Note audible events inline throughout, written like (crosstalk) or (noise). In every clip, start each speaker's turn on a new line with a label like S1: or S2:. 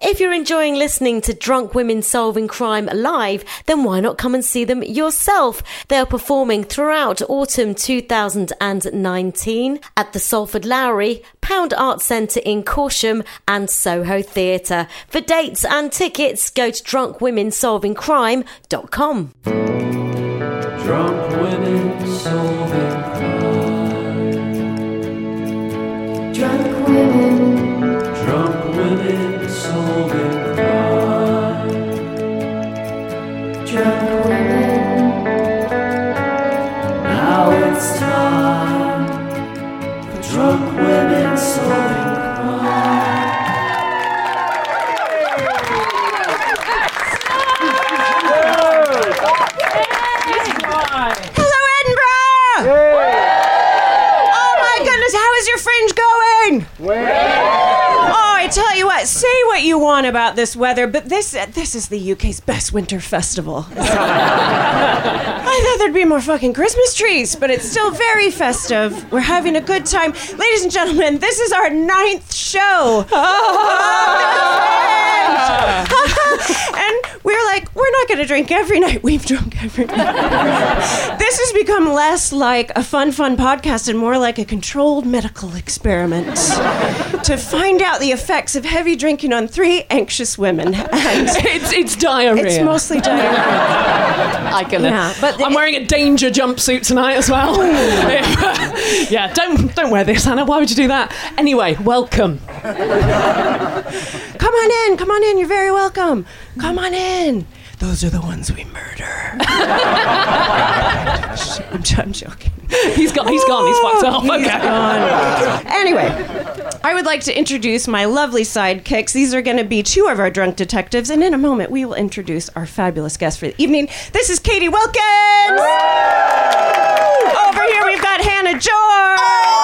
S1: If you're enjoying listening to Drunk Women Solving Crime live, then why not come and see them yourself? They are performing throughout autumn 2019 at the Salford Lowry, Pound Art Centre in Corsham, and Soho Theatre. For dates and tickets, go to drunkwomensolvingcrime.com.
S2: Drunk women solving
S3: Oh, I tell you what, say what you want about this weather, but this this is the UK's best winter festival. (laughs) I thought there'd be more fucking Christmas trees, but it's still very festive. We're having a good time. Ladies and gentlemen, this is our ninth show. (laughs) (laughs) and we're like, we're not going to drink every night. We've drunk every night. this has become less like a fun, fun podcast and more like a controlled medical experiment to find out the effects of heavy drinking on three anxious women. And
S4: It's, it's diarrhea.
S3: it's mostly diarrhea.
S4: I can.
S3: Uh, yeah, but
S4: I'm
S3: the-
S4: wearing a danger jumpsuit tonight as well. (laughs) yeah, don't don't wear this, Anna. Why would you do that? Anyway, welcome.
S3: Come on in, come on in. You're very welcome. Come on in. Those are the ones we murder. (laughs) I'm, I'm joking.
S4: He's gone. He's gone. He's fucked up.
S3: He's
S4: Okay.
S3: gone. Anyway, I would like to introduce my lovely sidekicks. These are going to be two of our drunk detectives, and in a moment we will introduce our fabulous guest for the evening. This is Katie Wilkins. Over here we've got Hannah George.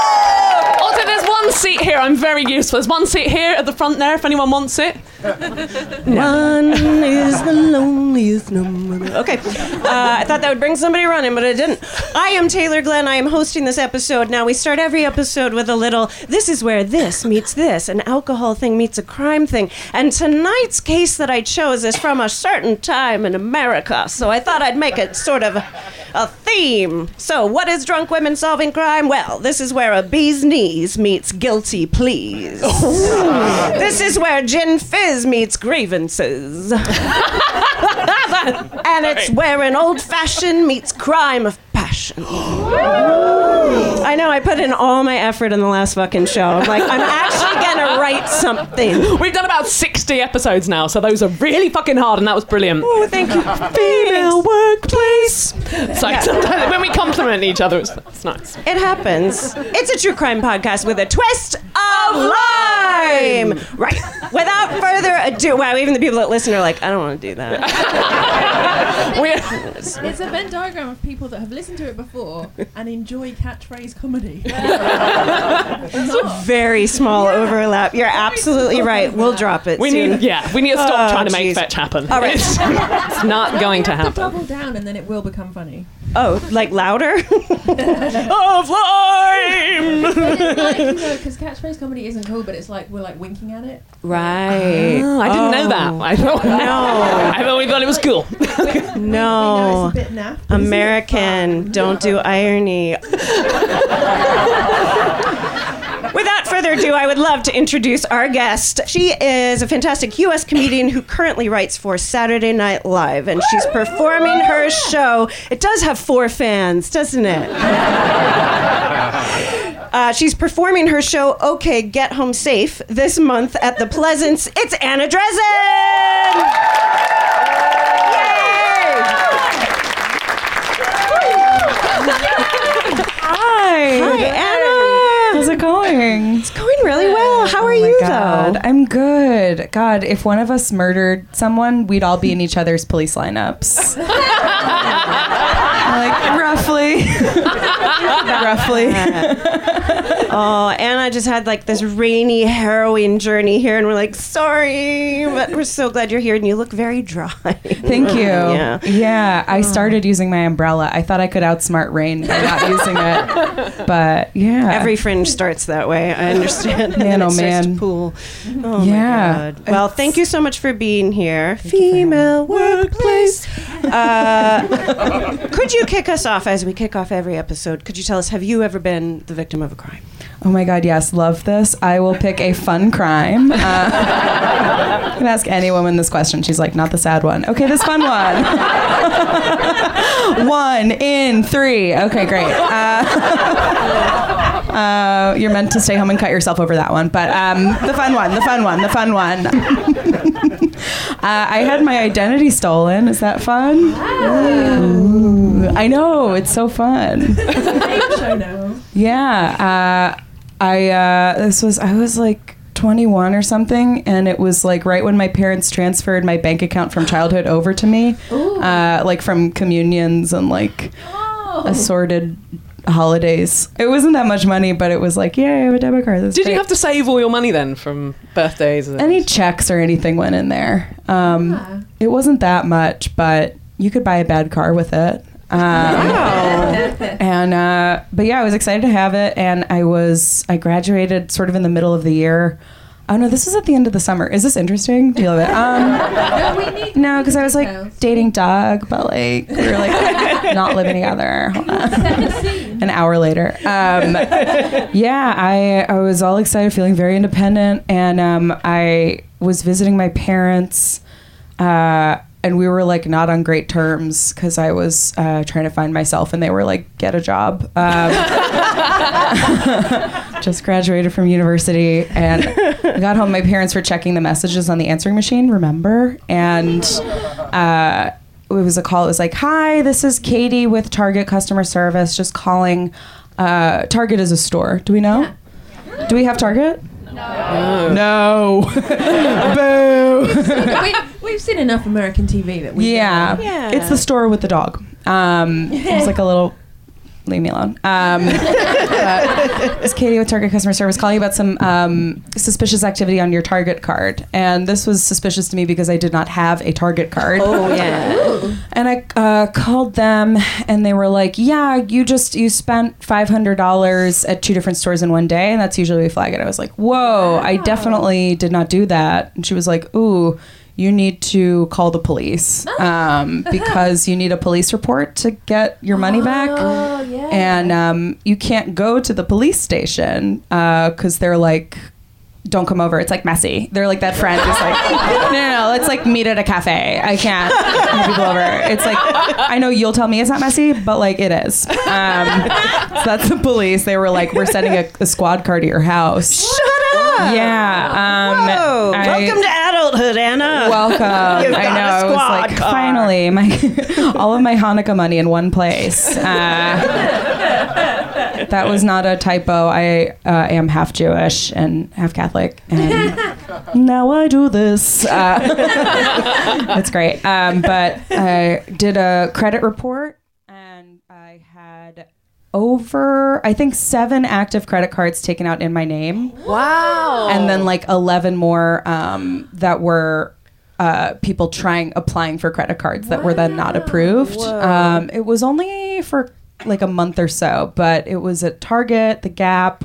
S4: One seat here. I'm very useful. There's one seat here at the front there. If anyone wants it.
S3: One is the loneliest number. Okay. Uh, I thought that would bring somebody running, but it didn't. I am Taylor Glenn. I am hosting this episode. Now, we start every episode with a little this is where this meets this, an alcohol thing meets a crime thing. And tonight's case that I chose is from a certain time in America. So I thought I'd make it sort of a, a theme. So, what is drunk women solving crime? Well, this is where a bee's knees meets guilty pleas. This is where gin fizz meets grievances. (laughs) and it's where an old fashioned meets crime of passion. (gasps) I know, I put in all my effort in the last fucking show. I'm like, I'm actually gonna write something.
S4: We've done about 60 60 episodes now, so those are really fucking hard, and that was brilliant.
S3: Oh, thank you.
S4: Female workplace. So sometimes when we compliment each other, it's, it's nice.
S3: It happens. It's a true crime podcast with a twist of lime. Right. Without further ado, wow, even the people that listen are like, I don't want to do that. (laughs)
S4: We,
S5: It's a Venn diagram of people that have listened to it before and enjoy catchphrase comedy. (laughs)
S3: It's a very small overlap. You're absolutely right. We'll drop it
S4: we
S3: soon.
S4: need, yeah, we need to stop
S3: Oh,
S4: trying to make
S3: jeez.
S4: fetch happen.
S3: All right.
S4: It's, (laughs) it's not going to
S5: have to
S4: happen.
S5: double down and then it will become funny.
S3: Oh, like louder?
S4: Of lime.
S5: Because catchphrase comedy isn't cool, but it's like we're like winking at it.
S3: right.
S4: Oh, I didn't know that. Oh. I thought,
S3: No. (laughs)
S4: I thought we thought it was cool.
S5: We know
S3: No.
S5: it's a bit naff. but isn't it
S3: American, don't do (laughs) irony. Without further ado, I would love to introduce our guest. She is a fantastic U.S. comedian who currently writes for Saturday Night Live, and she's performing her show. It does have four fans, doesn't it? (laughs) Uh, she's performing her show "Okay, Get Home Safe" this month at the Pleasance. It's Anna Drezen.
S6: Hi.
S3: Hi, Anna.
S6: How's it going?
S3: It's going really well. How are
S6: Oh
S3: you,
S6: God.
S3: though?
S6: I'm good. God, if one of us murdered someone, we'd all be in each other's police lineups. (laughs) like roughly. (laughs) roughly. (laughs)
S3: Oh, Anna just had like this rainy, harrowing journey here, and we're like, sorry, but we're so glad you're here, and you look very dry.
S6: Thank you.
S3: Yeah.
S6: Yeah, I oh. started using my umbrella. I thought I could outsmart rain by not using it. But yeah.
S3: Every fringe starts that way. I understand.
S6: Man, (laughs)
S3: And
S6: oh,
S3: it starts to
S6: man.
S3: Pool. Oh
S6: Yeah.
S3: my god. Well, thank you so much for being here. Female workplace. (laughs) Uh, could you kick us off as we kick off every episode? Could you tell us, have you ever been the victim of a crime?
S6: Oh my God, yes, love this. I will pick a fun crime. Uh, I (laughs) can ask any woman this question. She's like, not the sad one. Okay, this fun one. one in three. Okay, great. Uh, uh, you're meant to stay home and cut yourself over that one. But um, the fun one, the fun one, the fun one. (laughs) uh, I had my identity stolen. Is that fun? Ooh, I know, it's so fun. Yeah, uh, I uh, this was I was like 21 or something, and it was like right when my parents transferred my bank account from childhood over to me, uh, like from communions and like assorted holidays. It wasn't that much money, but it was like, yeah, I have a debit card. That's
S4: Did you have to save all your money then from birthdays? and-
S6: any checks or anything went in there? Um,
S5: Ah.
S6: It wasn't that much, but you could buy a bad car with it. Um, and uh, but yeah, I was excited to have it, and I was I graduated sort of in the middle of the year. Oh no, this is at the end of the summer. Is this interesting? Do you love it? (laughs) Um,
S5: No, we
S6: no, because I was like dating Doug, but like we were like not living together. (laughs) Hold on.
S5: Set the scene.
S6: An hour later, um, (laughs) yeah, I I was all excited, feeling very independent, and um, I was visiting my parents. Uh, and we were like not on great terms because I was uh, trying to find myself, and they were like, "Get a job." Um, (laughs) just graduated from university, and I got home. My parents were checking the messages on the answering machine. Remember, and uh, was a call. It was like, "Hi, this is Katie with Target customer service. Just calling. Uh, Target is a store. Do we know? Do we have Target? No. No. (laughs) (laughs) Boo.
S5: we, we've seen enough American TV that we.
S6: Yeah.
S3: Yeah.
S6: It's the store with the dog. Um, it's like a little. Leave me alone. Um, (laughs) but it's Katie with Target customer service calling about some um, suspicious activity on your Target card, and this was suspicious to me because I did not have a Target card.
S3: Oh, yeah. (laughs)
S6: And I uh, called them, and they were like, "Yeah, you just you spent five hundred dollars at two different stores in one day, and that's usually a flag." And I was like, "Whoa, I definitely did not do that." And she was like, "Ooh." You need to call the police um, (laughs) because you need a police report to get your money back.
S5: Oh yeah.
S6: And um, you can't go to the police station because they're like, don't come over. It's like messy. They're like that friend who's like, (laughs) no, no, no, let's like meet at a cafe. I can't have people over. It's like, I know you'll tell me it's not messy, but like it is. Um, so that's the police. They were like, we're sending a, a squad car to your house.
S3: Shut up.
S6: Yeah. Um,
S3: Whoa.
S6: I-
S3: Welcome to adulthood, Anna.
S6: Welcome.
S3: You've
S6: I know. I was like,
S3: car.
S6: finally, my (laughs) all of my Hanukkah money in one place. Uh, that was not a typo. I uh, am half Jewish and half Catholic, and (laughs) now I do this. Uh, (laughs) that's great. Um, but I did a credit report, and I had over, I think, seven active credit cards taken out in my name.
S4: Wow.
S6: and then like 11 more um, that were uh, people trying applying for credit cards that were then not approved. Um, it was only for like a month or so but it was at target the gap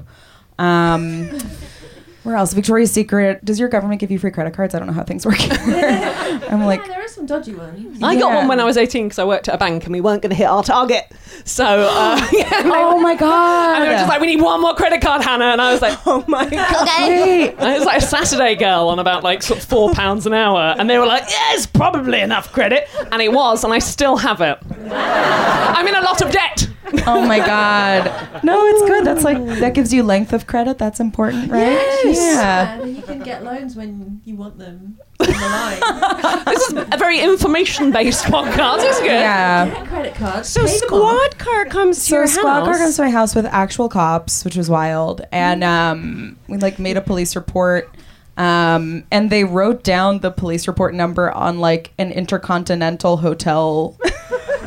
S6: um, (laughs) where else victoria's secret does your government give you free credit cards i don't know how things work (laughs) i'm like
S5: Yeah, there are some dodgy ones.
S4: I got
S6: Yeah.
S4: one when I was 18 because I worked at a bank and we weren't going to hit our target. So, uh, (laughs) yeah. and they-
S6: oh my god
S4: And they were (laughs) just like, we need one more credit card, Hannah. And I was like, oh my God.
S6: Wait.
S4: And it was like a Saturday girl on about like sort of four pounds an hour. And they were like, yeah, it's probably enough credit. And it was, and I still have it. I'm in a lot of debt.
S6: Oh my god no it's good that's like that gives you length of credit that's important right yeah
S5: And then you can get loans when you want them the (laughs) line.
S4: This is a very information based podcast. It's good.
S6: yeah
S5: Get credit cards.
S3: So
S5: pay
S3: squad car comes to
S6: So
S3: your
S6: a squad car comes to my house with actual cops, which was wild, and um, we like made a police report. Um, and they wrote down the police report number on like an intercontinental hotel,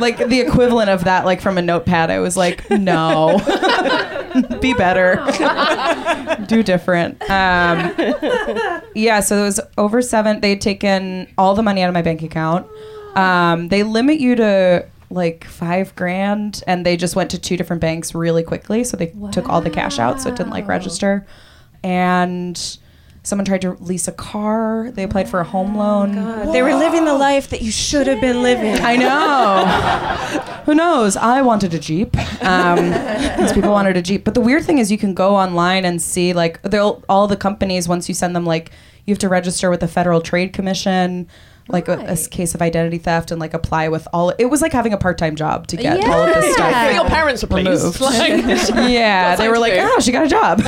S6: like the equivalent of that, like from a notepad. I was like, no, (laughs) be better, (laughs) do different. Um, yeah, so it was over seven. They had taken all the money out of my bank account. Um, they limit you to like five grand, and they just went to two different banks really quickly. So they took all the cash out, so it didn't like register. And someone tried to lease a car. They applied for a home loan.
S3: They were living the life that you should have been living.
S6: I know. (laughs) Who knows? I wanted a Jeep. Um, these people wanted a Jeep. But the weird thing is, you can go online and see like they'll all the companies once you send them like you have to register with the Federal Trade Commission. Like a case of identity theft and like apply with all. It was like having a part time job to get all of this stuff.
S4: But your parents are pleased. Like, (laughs)
S6: yeah, they were like,
S4: something
S6: oh, she got a job. (laughs)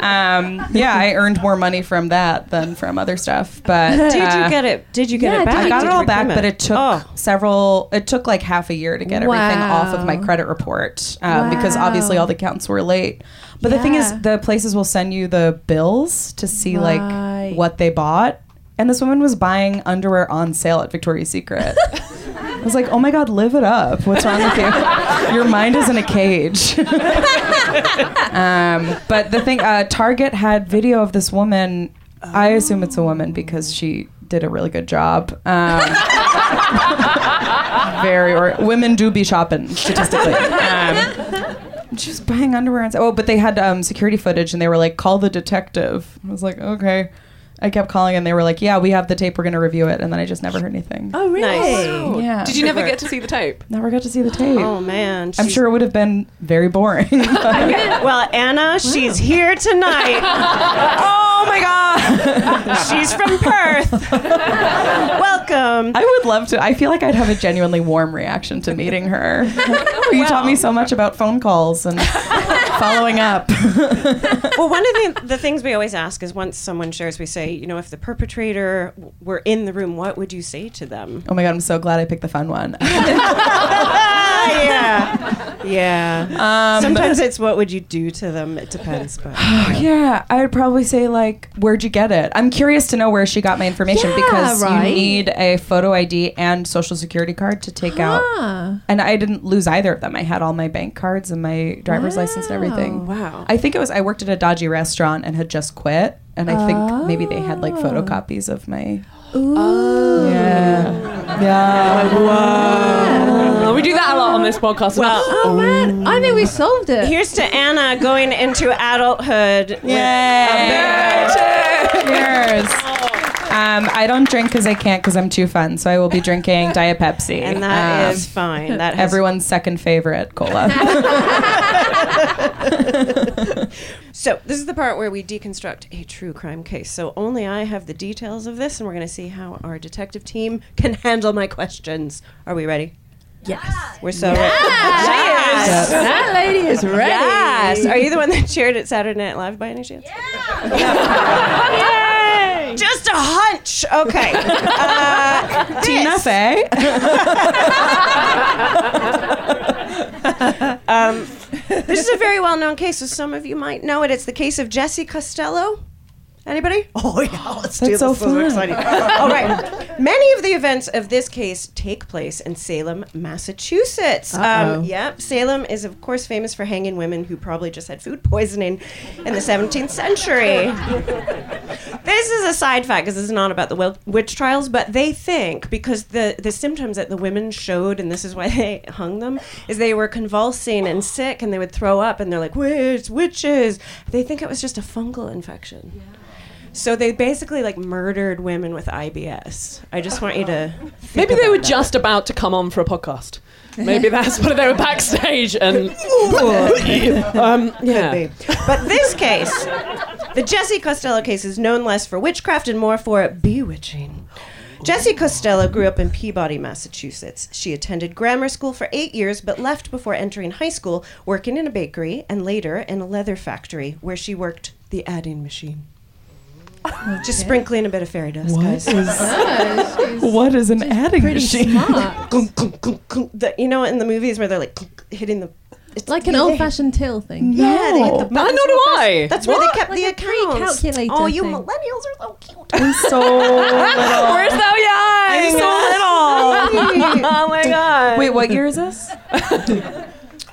S6: um, yeah, I earned more money from that than from other stuff. But
S3: Did you
S6: uh,
S3: get it? Did you get
S5: yeah,
S3: it back?
S6: I got
S3: Did
S6: it all back,
S3: reclaim
S6: but it took
S3: Oh.
S6: several. It took like half a year to get everything off of my credit report um, because obviously all the accounts were late. But the thing is, the places will send you the bills to see
S5: Right.
S6: like what they bought. And this woman was buying underwear on sale at Victoria's Secret. I was like, oh my God, live it up. What's wrong with you? Your mind is in a cage. (laughs) um, but the thing, uh, Target had video of this woman. I assume it's a woman because she did a really good job. Um, (laughs) very, or women do be shopping statistically. Um, she's buying underwear and oh, but they had um, security footage and they were like, call the detective. I was like, okay. I kept calling and they were like, yeah, we have the tape. We're going to review it. And then I just never heard anything.
S5: Oh, really?
S3: Nice.
S6: Yeah.
S4: Did you never get to see the tape?
S6: Never got to see the tape.
S3: Oh man,
S6: I'm
S3: she's-
S6: sure it would have been very boring. (laughs) (laughs)
S3: Well, Anna, she's here tonight. (laughs) oh Oh my God, (laughs) she's from Perth. (laughs) Welcome.
S6: I would love to. I feel like I'd have a genuinely warm reaction to meeting her. Like, (laughs) oh, you taught me so much about phone calls and following up.
S3: Well, one of the, the things we always ask is once someone shares, we say, you know, if the perpetrator were in the room, what would you say to them?
S6: Oh my god, I'm so glad I picked the fun one.
S3: Ah, yeah, yeah.
S6: Um,
S3: Sometimes it's what would you do to them. It depends, but (sighs)
S6: yeah, I would probably say like, where'd you get it? I'm curious to know where she got my information
S5: Yeah,
S6: because
S5: right.
S6: you need a photo ID and social security card to take out.
S5: Ah.
S6: And I didn't lose either of them. I had all my bank cards and my driver's license and everything.
S3: wow.
S6: I think it was I worked at a dodgy restaurant and had just quit, and I think maybe they had like photocopies of my.
S5: Ooh.
S6: Yeah, yeah.
S4: Oh, we do that a lot on this podcast.
S3: Well,
S5: Oh, man. I think we solved it.
S3: here's to Anna going into adulthood.
S6: Cheers. Um, I don't drink because I can't because I'm too fun. So I will be drinking Diet Pepsi,
S3: And that
S6: Um,
S3: is fine. That has
S6: everyone's second favorite cola. (laughs) (laughs)
S3: So this is the part where we deconstruct a true crime case. So only I have the details of this, and we're going to see how our detective team can handle my questions. Are we ready?
S5: Yes.
S3: We're so ready. Yes.
S5: That lady is ready.
S3: Yes. Are you the one that cheered at Saturday Night Live by any chance? Yeah. Just a hunch. Okay. Uh,
S6: Tina Fey. (laughs)
S3: This is a very well known case, so some of you might know it. It's the case of Jessie Costello. Anybody? Oh yeah, let's do
S6: That's so
S3: this. This is
S6: fun.
S3: exciting. All right. Many of the events of this case take place in Salem, Massachusetts. Um, yep, Salem is of course famous for hanging women who probably just had food poisoning in the 17th century. this is a side fact because this is not about the witch trials, but they think because the the symptoms that the women showed, and this is why (laughs) they hung them, is they were convulsing and sick, and they would throw up, and they're like witch, witches. They think it was just a fungal infection. So they basically like murdered women with IBS. I just want you to. (laughs) think
S4: Maybe they were
S3: that.
S4: just about to come on for a podcast. Maybe that's what they were backstage and (laughs) (laughs) um, yeah.
S3: But this case, the Jessie Costello case, is known less for witchcraft and more for bewitching. Jessie Costello grew up in Peabody, Massachusetts. She attended grammar school for eight years, but left before entering high school, working in a bakery and later in a leather factory where she worked the adding machine. Just sprinkling a bit of fairy dust, guys.
S6: Oh what is an adding machine? (laughs)
S3: The- you know, in the movies where they're like hitting the. It's
S5: like an
S3: yeah,
S5: old-fashioned till thing.
S3: Yeah, they hit the
S4: No,
S3: buttons
S4: nor
S3: real
S4: do. I.
S3: That's where they kept
S5: Like
S3: the
S5: a
S3: accounts.
S5: pre-calculator
S3: Oh, you
S5: thing.
S3: millennials are so cute.
S6: I'm so (laughs) little.
S4: We're so young.
S3: I'm so little. (laughs)
S4: oh my god.
S6: Wait, what year is this?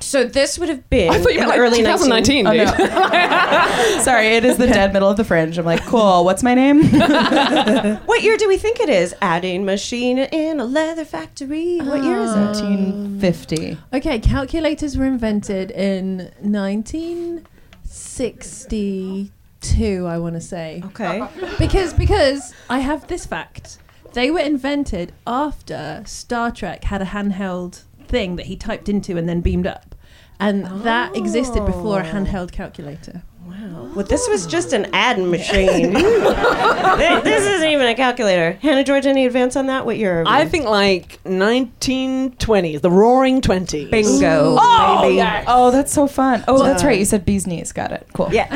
S3: So this would have been
S4: I thought you
S3: in
S4: meant
S3: the
S4: like
S3: early
S4: 2019,
S3: 19
S4: dude. (laughs)
S6: Sorry, it is the dead middle of the fringe. I'm like, cool. What's my name? (laughs)
S3: What year do we think it is? Adding machine in a leather factory. What year is it?
S6: 1950.
S5: Okay, calculators were invented in 1962, I want to say.
S3: Okay.
S5: Because because I have this fact. They were invented after Star Trek had a handheld thing that he typed into and then beamed up. And that existed before a handheld oh. calculator.
S3: Well, this was just an adding machine. (laughs) Th- this isn't even a calculator. Hannah George, any advance on that? What year? are we?
S4: I think like 1920s, the Roaring Twenties.
S3: bingo.
S4: Oh,
S3: baby.
S4: yeah.
S6: Oh, that's so fun. Oh, that's right. You said bee's knees. Got it. Cool.
S3: Yeah.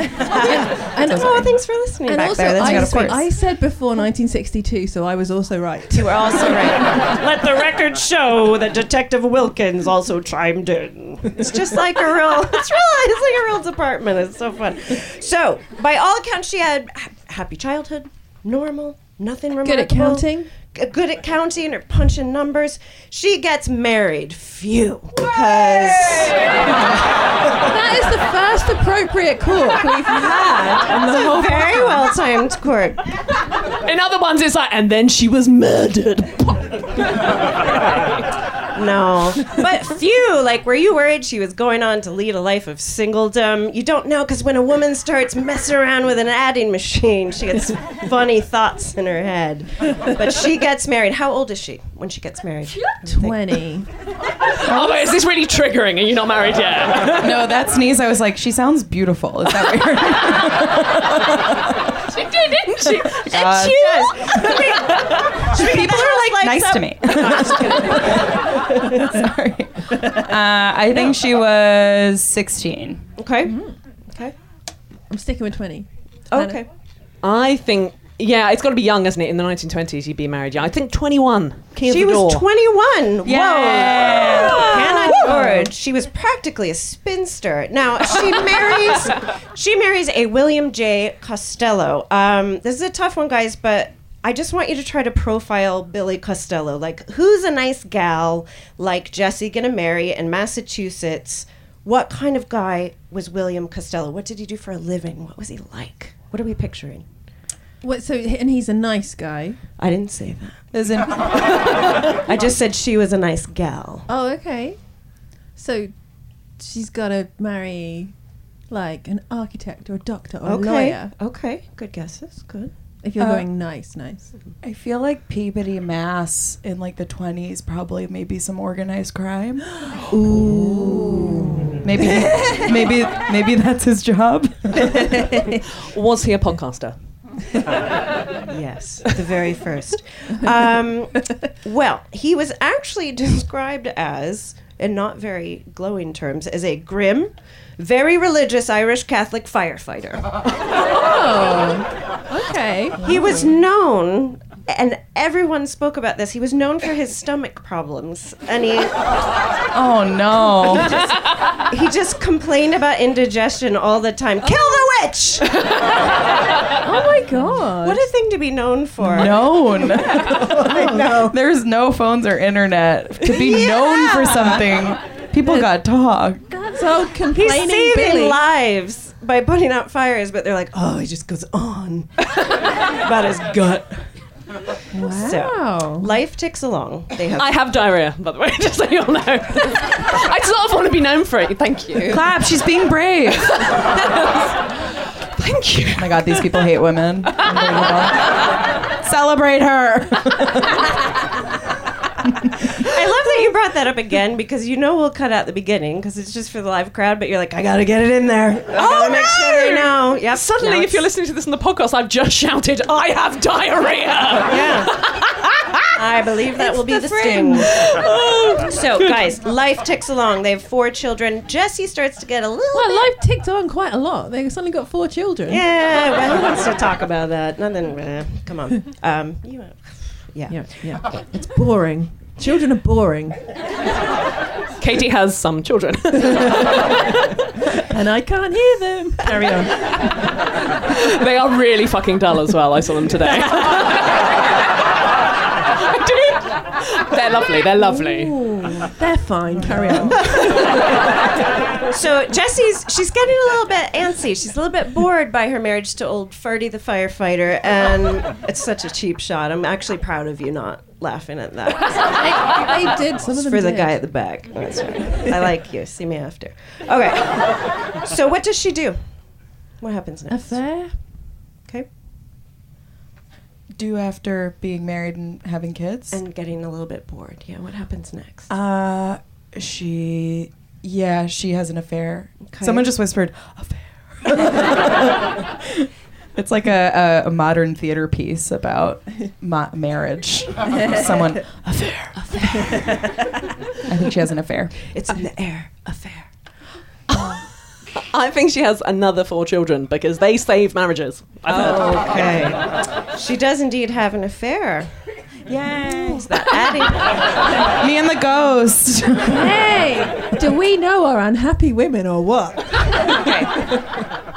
S3: (laughs)
S5: And,
S3: oh, thanks for listening
S5: and
S3: back
S5: also,
S3: there. That's
S5: I,
S3: good, of.
S5: I said before 1962, so I was also right.
S3: You were also right. (laughs) Let the record show that Detective Wilkins also chimed in. It's just like a real, it's real, it's like a real department. It's so fun. So, by all accounts, she had ha- happy childhood, normal, nothing remarkable.
S5: Good at counting.
S3: g- Good at counting or punching numbers. She gets married. Phew. Because (laughs)
S5: That is the first appropriate court we've had.
S3: it's a very well timed court.
S4: In other ones, it's like, and then she was murdered. (laughs)
S3: No. (laughs) But few, like, were you worried she was going on to lead a life of singledom? You don't know, because when a woman starts messing around with an adding machine, she gets (laughs) funny thoughts in her head. But she gets married. How old is she when she gets married?
S5: 20. (laughs)
S4: oh, wait, is this really triggering? Are you not married yet? (laughs)
S6: No, that sneeze. I was like, she sounds beautiful. Is that weird? (laughs)
S4: she did, didn't she?
S6: Uh,
S3: She does.
S6: people are like nice to me. Sorry. Uh, I think she was 16.
S3: Okay. Okay.
S5: I'm sticking with 20.
S3: Okay.
S4: I think, yeah, it's got to be young, isn't it? In the 1920s, you'd be married young. I think 21. Key
S3: She was
S4: door.
S3: 21.
S6: Yeah.
S3: Whoa. Hannah George. She was practically a spinster. Now, she (laughs) marries she marries a William J. Costello. Um, this is a tough one, guys, but I just want you to try to profile Billy Costello. Like, who's a nice gal like Jessie gonna marry in Massachusetts? What kind of guy was William Costello? What did he do for a living? What was he like? What are we picturing?
S5: What, so, and he's a nice guy.
S3: I didn't say that.
S6: As in,
S3: I just said she was a nice gal.
S5: Oh, okay. So she's got to marry like an architect or a doctor or a lawyer.
S3: Okay. Good guesses. Good.
S5: If you're
S6: Uh,
S5: going nice, nice.
S6: I feel like Peabody, Mass, in like the 20s, probably maybe some organized crime. (gasps) Ooh. (gasps) Maybe, maybe, maybe that's his job. (laughs) (laughs)
S4: Was he a podcaster? (laughs)
S3: Yes, the very first. Um, well, he was actually (laughs) described as, in not very glowing terms, as a grim, very religious Irish Catholic firefighter.
S5: Oh, okay.
S3: He was known and everyone spoke about this. He was known for his stomach problems, and he
S6: Oh no. (laughs)
S3: he just complained about indigestion all the time. Kill the witch!
S5: Oh my god.
S3: What a thing to be known for.
S6: known. (laughs) There's no phones or internet to be known for something. People got talk.
S5: That's old
S3: He's
S5: complaining
S3: saving
S5: Billy.
S3: lives by putting out fires, but they're like, oh, he just goes on (laughs) about his gut. So,
S5: Wow.
S3: life ticks along. They have
S4: I have diarrhea, by the way, (laughs) just so you all know. I sort of want to be known for it. Thank you.
S6: Clap, she's being brave.
S4: Thank you.
S6: Oh my god, these people hate women. (laughs) Celebrate her. (laughs)
S3: You brought that up again because you know we'll cut out the beginning because it's just for the live crowd, but you're like, I gotta get it in there. Oh, I gotta make sure they know. Yep.
S4: Suddenly, if you're listening to this in the podcast, I've just shouted, I have diarrhea.
S3: Yeah. I believe that will be the, sting. so, guys, life ticks along. They have four children. Jessie starts to get a little.
S5: Well,
S3: bit-
S5: life ticked on quite a lot. They suddenly got four children.
S3: Yeah, well, who wants to talk about that? Nothing. Uh, come on. Um, you, yeah.
S5: Yeah, yeah. It's boring. Children are boring.
S4: Katie has some children. (laughs)
S5: And I can't hear them. Carry on.
S4: they are really fucking dull as well. I saw them today. (laughs) I. They're lovely. They're lovely.
S5: They're fine. Carry on. (laughs)
S3: So Jessie's she's getting a little bit antsy. She's a little bit bored by her marriage to old Farty the firefighter, and it's such a cheap shot. I'm actually proud of you not laughing at that.
S5: I, they did. Some of them
S3: for the
S5: did.
S3: guy at the back. That's right. I like you. See me after. Okay. So what does she do? What happens next?
S5: Affair.
S3: Okay.
S6: Do after being married and having kids?
S3: And getting a little bit bored. Yeah. What happens next?
S6: Uh, she, yeah, she has an affair.
S3: Okay.
S6: Someone just whispered, affair. it's like a, a, a modern theater piece about ma- marriage. Someone, affair. Affair. I think she has an affair.
S3: It's in the air. Affair.
S4: Um, I think she has another four children because they save marriages. Oh, I've.
S3: Okay. she does indeed have an affair. Yay. Is that adding? (laughs)
S6: Me and the ghost.
S5: Hey, do we know our unhappy women or what?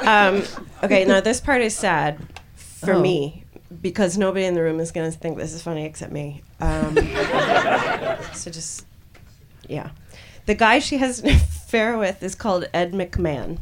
S3: Um, okay, now this part is sad for
S5: Oh.
S3: me because nobody in the room is going to think this is funny except me. Um, (laughs) so just, yeah. The guy she has an (laughs) affair with is called Ed McMahon.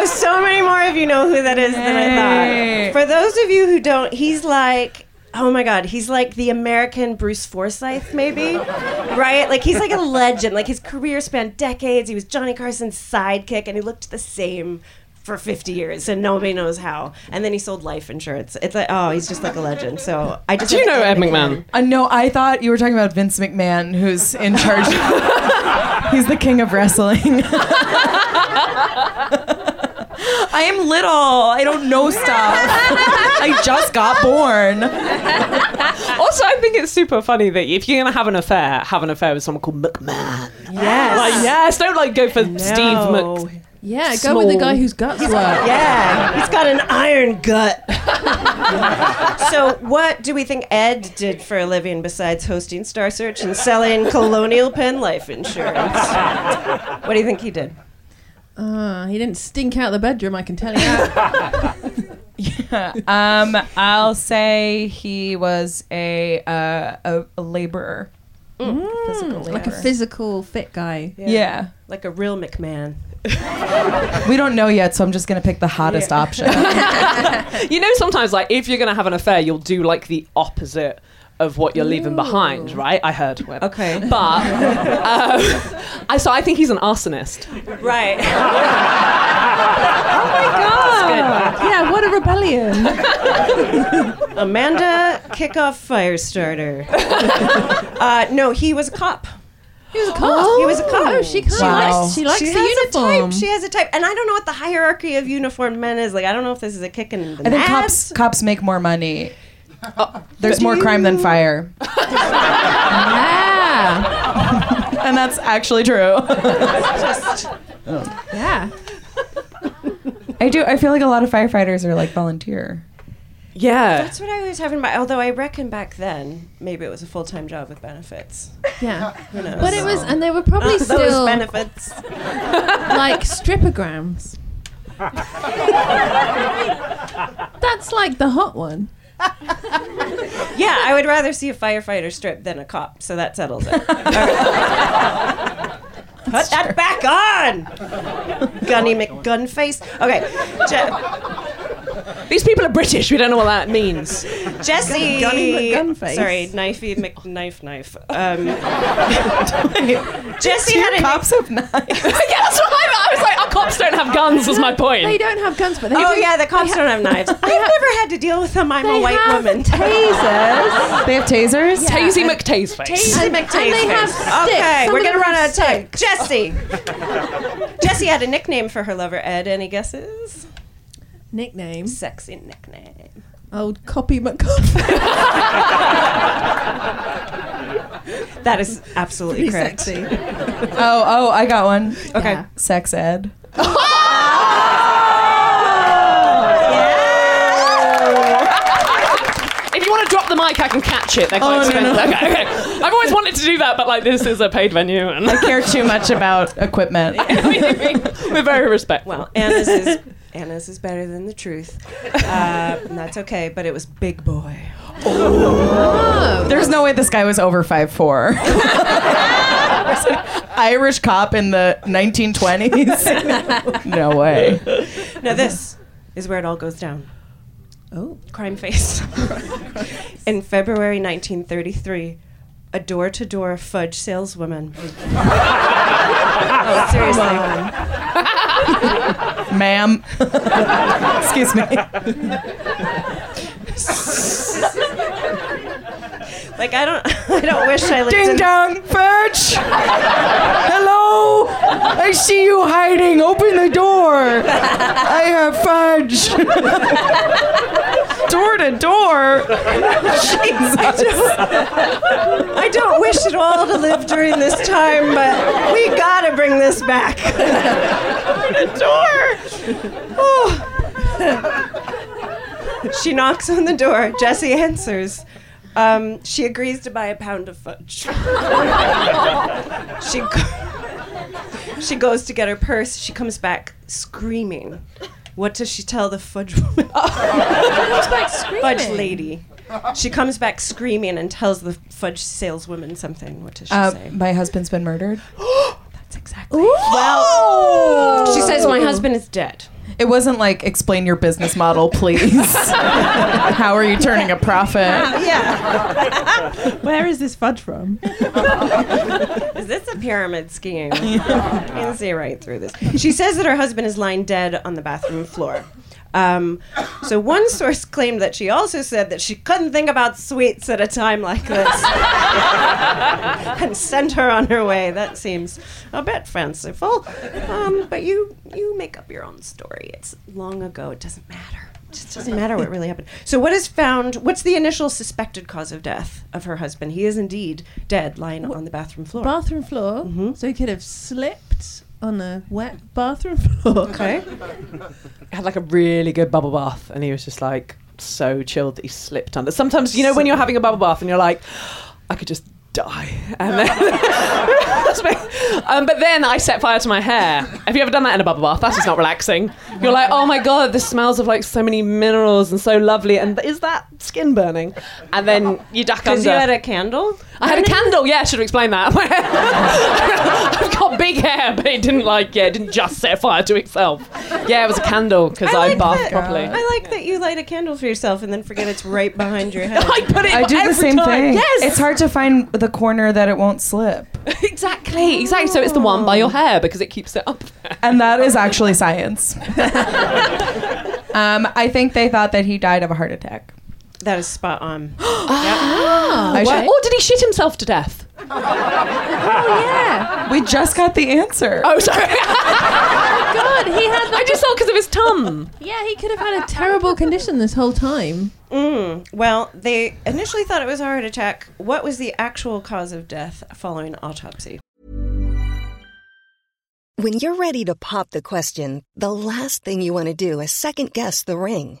S3: Oh, so many more of you know who that is than I thought. For those of you who don't, he's like. Oh my God, he's like the American Bruce Forsyth, maybe, right? Like he's like a legend. Like his career spanned decades. He was Johnny Carson's sidekick, and he looked the same for 50 years, and nobody knows how. And then he sold life insurance. It's like, oh, he's just like a legend. So I just
S4: Do you know Ed McMahon?
S6: Uh, no, I thought you were talking about Vince McMahon, who's in charge. (laughs) He's the king of wrestling. (laughs) I am little. I don't know stuff. (laughs) I just got born.
S4: Also, I think it's super funny that if you're gonna have an affair, have an affair with someone called McMahon.
S3: Yes.
S4: Like, yes, don't like go for Steve
S3: No.
S4: Mc.
S5: Yeah, go with the guy whose guts work.
S3: Yeah, he's got an iron gut. (laughs) so, what do we think Ed did for a living besides hosting Star Search and selling Colonial Penn life insurance? What do you think he did?
S5: Uh, he didn't stink out the bedroom, I can tell you that. (laughs) (laughs)
S6: Um, I'll say he was a uh, a, a laborer. Physical
S5: like a physical fit guy.
S6: yeah.
S3: Like a real McMahon. (laughs)
S6: We don't know yet, so I'm just gonna pick the hottest option.
S4: You know, sometimes like if you're gonna have an affair, you'll do like the opposite of what you're leaving behind, right? I heard. Web.
S3: Okay.
S4: But um, I so I think he's an arsonist.
S3: Right. (laughs) Oh my god.
S5: Yeah, what a rebellion. (laughs)
S3: Amanda, kickoff fire starter. (laughs) uh, no, he was a cop.
S5: He was a cop.
S3: He was a cop.
S5: Oh, she kind
S6: Wow.
S5: likes, she likes
S3: she
S5: the
S3: has
S5: uniform.
S3: A type. She has a type, and I don't know what the hierarchy of uniformed men is. Like, I don't know if this is a kick in the
S6: I think
S3: nads.
S6: cops cops make more money. Oh, there's more crime than fire,
S5: yeah.
S6: and that's actually true.
S5: Yeah.
S6: I do. I feel like a lot of firefighters are like volunteer.
S4: Yeah.
S3: That's what I was having. By, although I reckon back then, maybe it was a full time job with benefits.
S5: Yeah.
S3: Who knows?
S5: But it was, and they were uh, probably
S3: Those
S5: still
S3: benefits.
S5: like stripograms. (laughs) That's like the hot one. (laughs)
S3: Yeah, I would rather see a firefighter strip than a cop, so that settles it. (laughs) Put that back on, (laughs) Gunny McGunface. Okay, Je-
S4: These people are British. We don't know what that means.
S3: Jessie.
S5: Gunny McGunface.
S3: Sorry, knifey McKnife knife. Um, (laughs) Jessie had a
S6: Cops have knives. (laughs)
S4: yeah, that's what I, I was like. Our cops don't have guns. Was my point.
S5: They don't have guns, but they
S3: Oh
S5: do-
S3: yeah, the cops don't have knives. I've never had to deal with them. I'm a white
S5: have
S3: woman.
S5: tasers. (laughs)
S6: They have tasers.
S4: Tasey McTaseface.
S3: Tasty
S5: And- and they have sticks.
S3: Okay,
S5: Some
S3: we're gonna run out of time. Jessie. Jessie had a nickname for her lover Ed. Any guesses?
S5: Nickname.
S3: Sexy nickname.
S5: Old Copy McCoffin. (laughs)
S3: That is absolutely
S5: Pretty
S3: correct.
S5: sexy.
S6: Oh, oh, I got one.
S3: Okay.
S5: Yeah.
S6: Sex ed. (laughs) Oh!
S4: If you want to drop the mic, I can catch it. They're oh, quite
S6: Oh, no,
S4: expensive.
S6: no.
S4: Okay, okay. I've always wanted to do that, but like this is a paid venue, and
S6: I care too much about equipment. (laughs)
S4: we're very respectful.
S3: Well, Anna's is Anna's is better than the truth. Uh, and that's okay, but it was Big Boy.
S6: There's no way this guy was over five four. (laughs) Irish cop in the 1920s. no way.
S3: Now this is where it all goes down.
S5: Oh.
S3: Crime face. In February 1933, a door-to-door fudge saleswoman. (laughs) oh, seriously.
S6: Ma'am. Excuse me. (laughs)
S3: Like I don't, (laughs) I don't wish I lived
S6: Ding
S3: in.
S6: dong, fudge. (laughs) Hello. I see you hiding. Open the door. I have fudge. (laughs) door to door. Jesus.
S3: I don't wish at all to live during this time, but we gotta bring this back. Open the door. Oh. She knocks on the door. Jessie answers. Um, she agrees to buy a pound of fudge. (laughs) she go- she goes to get her purse. She comes back screaming. What does she tell the fudge woman? (laughs) fudge lady. She comes back screaming and tells the fudge saleswoman something. What does she
S6: Uh,
S3: say?
S6: my husband's been murdered. (gasps)
S3: That's exactly. Well, she says my husband is dead.
S6: It wasn't like explain your business model, please. (laughs) How are you turning a profit? Yeah. (laughs)
S5: Where is this fudge from?
S3: Is this a pyramid scheme? (laughs) you can see right through this. She says that her husband is lying dead on the bathroom floor. Um, so one (laughs) source claimed that she also said that she couldn't think about sweets at a time like this, (laughs) and sent her on her way. That seems a bit fanciful, um, but you you make up your own story. It's long ago. It doesn't matter. It just doesn't matter what really happened. So what is found? What's the initial suspected cause of death of her husband? He is indeed dead, lying on the bathroom floor.
S5: Bathroom floor. So he could have slipped on a wet bathroom floor. (laughs)
S3: Okay.
S4: had like a really good bubble bath, and he was just like so chilled that he slipped under. Sometimes, you know, when you're having a bubble bath and you're like, I could just die, and then, (laughs) um, but then I set fire to my hair. Have you ever done that in a bubble bath? That's just not relaxing. You're like, oh my god, this smells of like so many minerals and so lovely, and is that skin burning? And then you duck
S3: Because you had a candle?
S4: I had a candle. Yeah, I should have explained that. (laughs) I've got big hair, but it didn't like. Yeah, it didn't just set fire to itself. Yeah, it was a candle because I,
S3: like
S4: bathed
S3: that.
S4: properly.
S3: I like that you light a candle for yourself and then forget it's right behind your (laughs) head.
S4: I put it.
S6: I do the same
S4: time.
S6: thing.
S4: Yes,
S6: It's hard to find the corner that it won't slip. (laughs)
S4: exactly, exactly. So it's the one by your hair because it keeps it up there.
S6: And that is actually science. um, I think they thought that he died of a heart attack.
S3: That is spot on.
S6: I
S4: Or,
S6: should-
S4: or did he shit himself to death? Oh, yeah.
S6: We just got the answer.
S4: Oh, sorry. (laughs)
S5: God, he had
S4: I
S5: like
S4: just thought because of his tum.
S5: yeah, he could have had a terrible condition this whole time.
S3: Mm. Well, they initially thought it was a heart attack. What was the actual cause of death following autopsy?
S7: When you're ready to pop the question, the last thing you want to do is second guess the ring.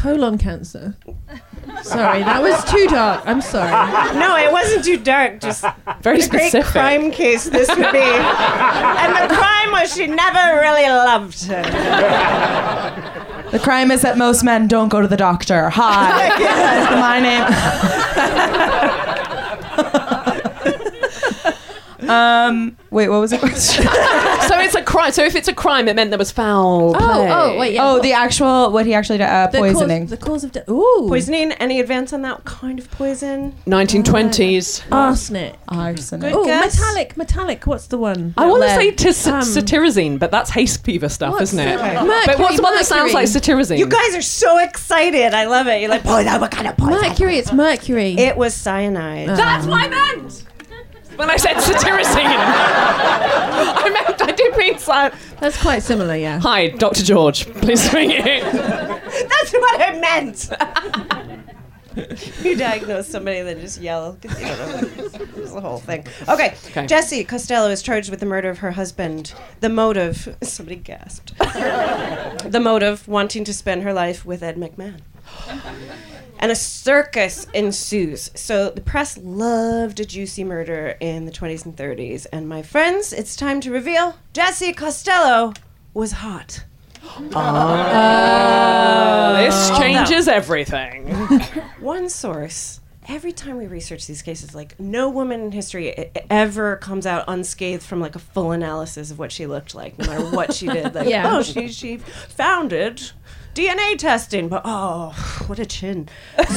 S5: Colon cancer. Sorry, that was too dark. I'm sorry.
S3: No, it wasn't too dark. Just
S4: Very
S3: what a great
S4: specific.
S3: crime case this would be. and the crime was she never really loved him.
S6: The crime is that most men don't go to the doctor. Hi, (laughs) my name. (laughs) um, wait, what was the question? (laughs)
S4: so it's a crime. So if it's a crime, it meant there was foul play.
S5: Oh, oh, wait, yeah.
S6: oh, the actual what he actually did, uh,
S5: the
S6: poisoning.
S5: Cause, the cause of death. Ooh.
S3: Poisoning? Any advance on that kind of poison?
S4: 1920s.
S5: Arsenic.
S6: Arsenic.
S5: Oh,
S3: guess.
S5: metallic. Metallic. What's the one?
S4: I want to say tis-
S5: Um,
S4: cetirizine, but that's hay fever stuff,
S5: What's
S4: isn't it?
S5: the-
S4: But what's the one that sounds like
S5: mercury.
S4: cetirizine?
S3: You guys are so excited. I love it. You're like, poison, what kind of poison?
S5: Mercury. It's mercury.
S3: It was cyanide.
S4: That's what I meant. When I said cetirizine, (laughs) I meant I did mean science.
S5: That's quite similar, yeah.
S4: Hi, Dr. George. Please (laughs) ring it.
S3: That's what I meant. (laughs) you diagnose somebody, then just yell. 'cause You don't know. It's the whole thing. Okay.
S4: Okay.
S3: Jessie Costello is charged with the murder of her husband. The motive, somebody gasped. the motive, wanting to spend her life with Ed McMahon. And a circus ensues. So the press loved a juicy murder in the 20s and 30s. And my friends, it's time to reveal Jessie Costello was hot. Oh.
S4: this oh. changes everything. (laughs)
S3: one source every time we research these cases like no woman in history ever comes out unscathed from like a full analysis of what she looked like no matter what she did like (laughs)
S5: Yeah.
S3: oh she she founded DNA testing but oh what a chin so (laughs)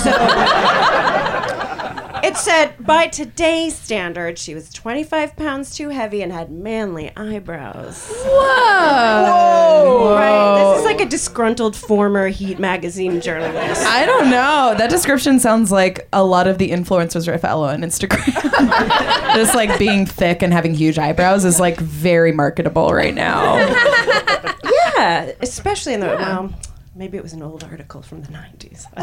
S3: it said by today's standards she was 25 pounds too heavy and had manly eyebrows
S5: Whoa.
S3: right this is like a disgruntled former heat magazine journalist
S6: I don't know. That description sounds like a lot of the influencers Riff Ella on Instagram. (laughs) Just like being thick and having huge eyebrows is like very marketable right now. (laughs)
S3: Yeah, especially in the well, maybe it was an old article from the nineties. (laughs)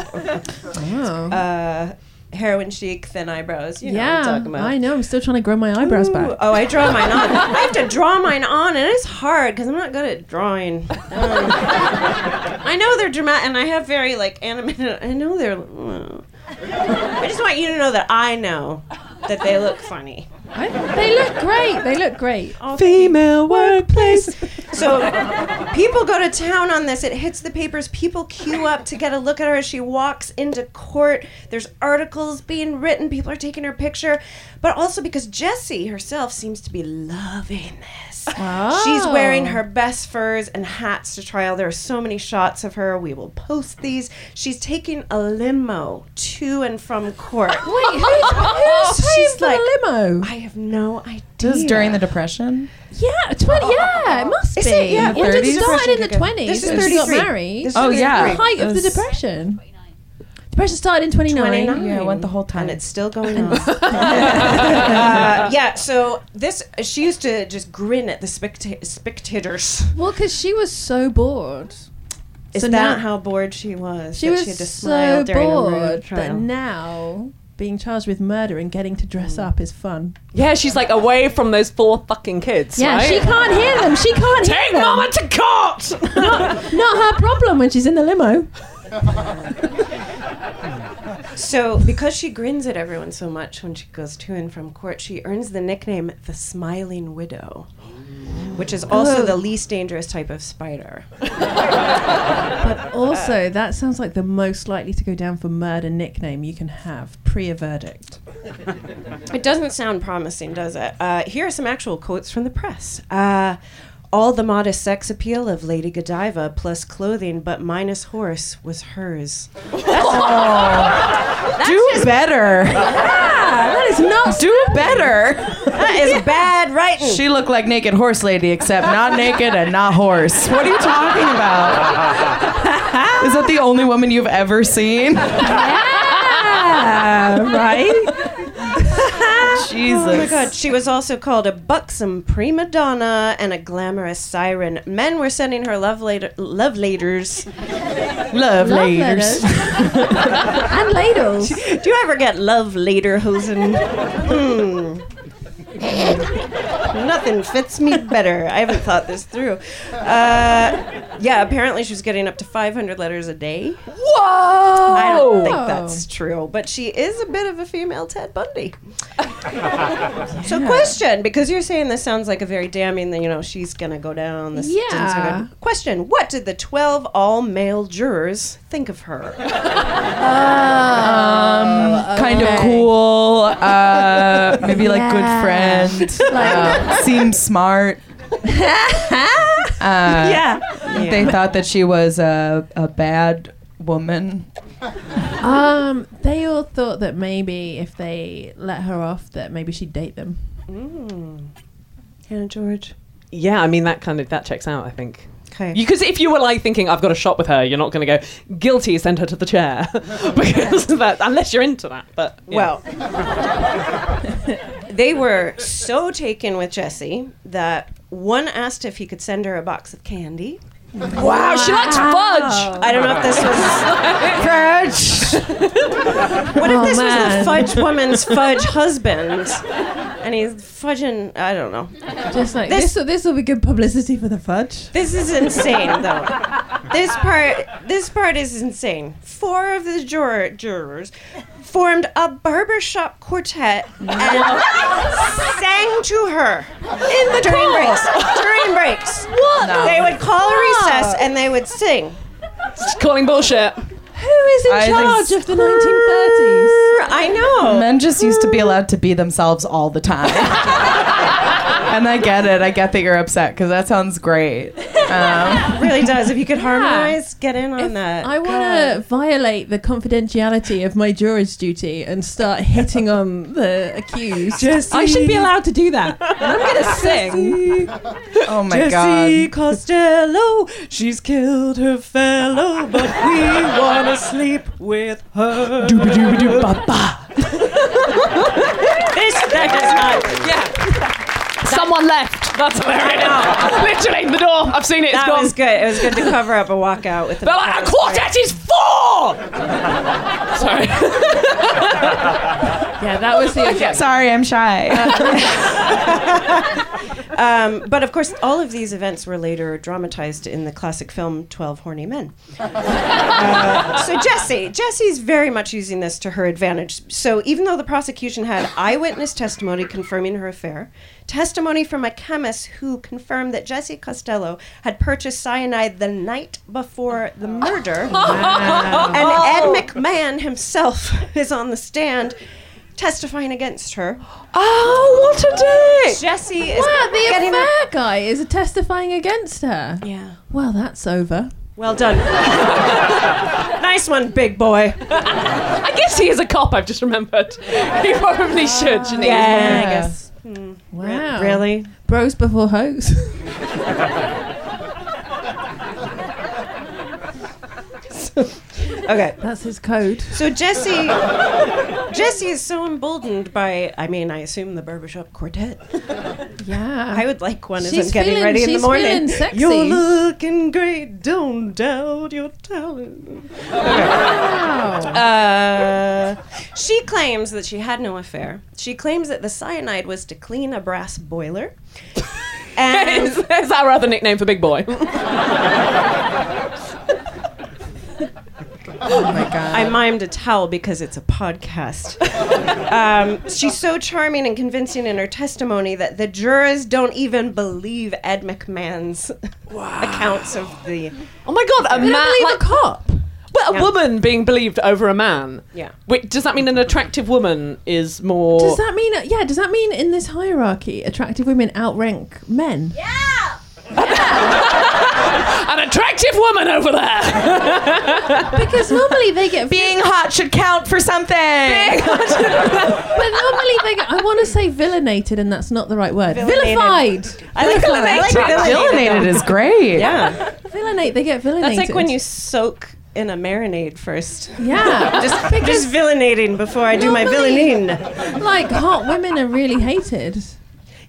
S3: Uh, heroin chic, thin eyebrows. You know what I'm talking about.
S5: I know. I'm still trying to grow my eyebrows
S3: Ooh,
S5: back.
S3: Oh, I draw mine on. (laughs) I have to draw mine on, and it's hard because I'm not good at drawing. (laughs) Um, I know they're dramatic, and I have very like animated. I know they're. uh, I just want you to know that I know that they look funny.
S5: I, they look great. They look great.
S4: Female workplace. (laughs)
S3: So people go to town on this. It hits the papers. People queue up to get a look at her as she walks into court. There's articles being written. People are taking her picture. But also because Jessie herself seems to be loving this. She's wearing her oh. best furs and hats to trial. There are so many shots of her. We will post these. She's taking a limo to and from court. (laughs)
S5: Wait, who's, (laughs) who's
S3: She's
S5: for the
S3: like-
S5: limo?
S3: I have no idea.
S6: This is during the Depression.
S5: Yeah, twenty. Yeah, it must
S3: Is
S5: be.
S3: it? Yeah,
S5: Well,
S6: when
S5: it started in the
S3: Depression kick in?
S5: twenties.
S3: This is
S5: so she got married.
S3: This is
S6: Oh, yeah.
S5: the height of the
S6: It was-
S5: depression. Depression started in twenty nine.
S3: 29.
S6: Yeah, it went the whole time.
S3: and it's still going (laughs) on. (laughs) uh, yeah, so this she used to just grin at the specta- spectators.
S5: Well, because she was so bored.
S3: Is
S5: So
S3: that
S5: now-
S3: how bored she was?
S5: She
S3: that
S5: was
S3: she had to smile
S5: so
S3: during a murder
S5: bored that
S3: trial?
S5: now being charged with murder and getting to dress
S3: Mm.
S5: up is fun.
S4: Yeah, she's like away from those four fucking kids.
S5: Yeah,
S4: right?
S5: she can't hear them. She can't
S4: Take
S5: hear them.
S4: mama to court.
S5: Not, not her problem when she's in the limo. (laughs)
S3: So, because she grins at everyone so much when she goes to and from court, she earns the nickname the Smiling Widow, which is also the least dangerous type of spider.
S5: But also, that sounds like the most likely to go down for murder nickname you can have pre a verdict.
S3: It doesn't sound promising, does it? Uh, here are some actual quotes from the press. Uh, all the modest sex appeal of Lady Godiva plus clothing, but minus horse, was hers. (laughs)
S6: Do better.
S5: Yeah, That is not
S6: Do better.
S3: That is bad writing.
S6: She looked like naked horse lady, except not naked and not horse. What are you talking about? Is that the only woman you've ever seen?
S5: Yeah, (laughs) right.
S6: Jesus.
S3: Oh my god, she was also called a buxom prima donna and a glamorous siren. Men were sending her love, later, love letters.
S6: Love,
S5: Love
S6: letters.
S5: letters. (laughs) and ladles.
S3: Do you ever get love later hosen? Hmm. (laughs) Nothing fits me better. I haven't thought this through. Uh, yeah, apparently she was getting up to 500 letters a day.
S6: Whoa!
S3: I don't think that's true, but she is a bit of a female Ted Bundy. (laughs) So, question because you're saying this sounds like a very damning, you know, she's gonna go down. This didn't sound
S5: Yeah.
S3: Question: What did the 12 all-male jurors think of her? (laughs)
S6: Um, kind of cool. Uh, (laughs) maybe like good friend. Uh, (laughs) seems smart. (laughs) Uh,
S3: yeah.
S6: They thought that she was a, a bad woman.
S5: Um, they all thought that maybe if they let her off, that maybe she'd date them.
S3: Hannah George.
S4: Yeah, I mean that kind of that checks out. I think.
S3: Okay.
S4: Because if you were like thinking, I've got a shot with her, you're not going to go guilty, send her to the chair, (laughs) because that unless you're into that. But yeah.
S3: Well, (laughs) they were so taken with Jessie that one asked if he could send her a box of candy.
S4: wow, she likes fudge.
S3: I don't know if this was (laughs) fudge. what if oh, this was
S5: man.
S3: the fudge woman's fudge husband, and he's fudging? I don't know.
S5: Just like
S3: This-
S5: this, this will be good publicity for the fudge.
S3: This is insane, though. This part, this part is insane. Four of the juror, jurors formed a barbershop quartet and sang to her in the during breaks. During breaks, what? They would call a recess and they would sing.
S4: Just calling bullshit.
S5: Who is in
S6: I
S5: charge of the 1930s?
S3: I know.
S6: Men just used to be allowed to be themselves all the time. (laughs) and I get it. I get that you're upset because that sounds great. Um, (laughs)
S3: really does. If you could harmonize, get in on
S5: If
S3: that.
S5: I want to violate the confidentiality of my juror's duty and start hitting on the accused. (laughs) I should be allowed to do that. And I'm going (laughs) to sing.
S6: oh my god.
S3: Costello, she's killed her fellow, but we wanna sleep with her. Doobie doobie doobie ba. This that does not.
S4: Yeah. Someone left. That's hilarious. Literally the door. I've seen it. It's
S3: That
S4: gone.
S3: was good. It was good to cover up a walkout with the.
S4: But like, a quartet is four. Sorry. (laughs)
S5: Yeah, that was the objective.
S6: Sorry, I'm shy. (laughs)
S3: Um, but of course, all of these events were later dramatized in the classic film Twelve Horny Men. Uh, so Jessie, Jessie's very much using this to her advantage. So even though the prosecution had eyewitness testimony confirming her affair, testimony from a chemist who confirmed that Jessie Costello had purchased cyanide the night before the murder, (laughs) and Ed McMahon himself (laughs) is on the stand testifying against her.
S4: Oh, what a dick.
S3: Jessie is
S5: Wow, the
S3: getting
S5: affair guy is testifying against her.
S3: yeah.
S5: Well, that's over.
S3: Well done. (laughs) nice one, big boy.
S4: I guess he is a cop. I've just remembered. He probably should. shouldn't?
S3: Yeah, I guess. Hmm.
S5: Wow.
S3: Really?
S5: Bros before hoes. (laughs) (laughs) (laughs)
S3: Okay.
S5: That's his code.
S3: So Jessie, Jessie is so emboldened by, I mean, I assume the barbershop quartet.
S5: Yeah.
S3: I would like one as
S5: She's
S3: I'm getting
S5: feeling-
S3: ready in the
S5: she's
S3: morning.
S5: feeling sexy.
S3: You're looking great. Don't doubt your talent. Uh, she claims that she had no affair. She claims that the cyanide was to clean a brass boiler. (laughs) And
S4: is, is our other nickname for Big Boy? (laughs)
S6: Oh my (laughs) god.
S3: I mimed a towel because it's a podcast. (laughs) um, she's so charming and convincing in her testimony that the jurors don't even believe Ed McMahon's accounts of the.
S4: Oh my god, a man
S5: believe
S4: like
S5: a cop.
S4: well, a
S3: Yeah.
S4: woman being believed over a man.
S3: Yeah.
S4: Wait, does that mean an attractive woman is more?
S5: Does that mean? Yeah. Does that mean in this hierarchy, attractive women outrank men?
S4: An attractive woman over there?
S5: Because normally they get
S6: Being hot should count for something. (laughs)
S5: But normally they get, I want to say villainated, and that's not the right word.
S3: Villainated.
S5: Vilified.
S3: I like villainated.
S6: Villainated is great.
S3: Yeah.
S5: Villanate. They get villainated.
S3: That's like when you soak in a marinade first.
S5: Yeah. (laughs)
S3: Just, just villainating before I do my
S5: Normally-
S3: villainine. (laughs)
S5: like hot women are really hated.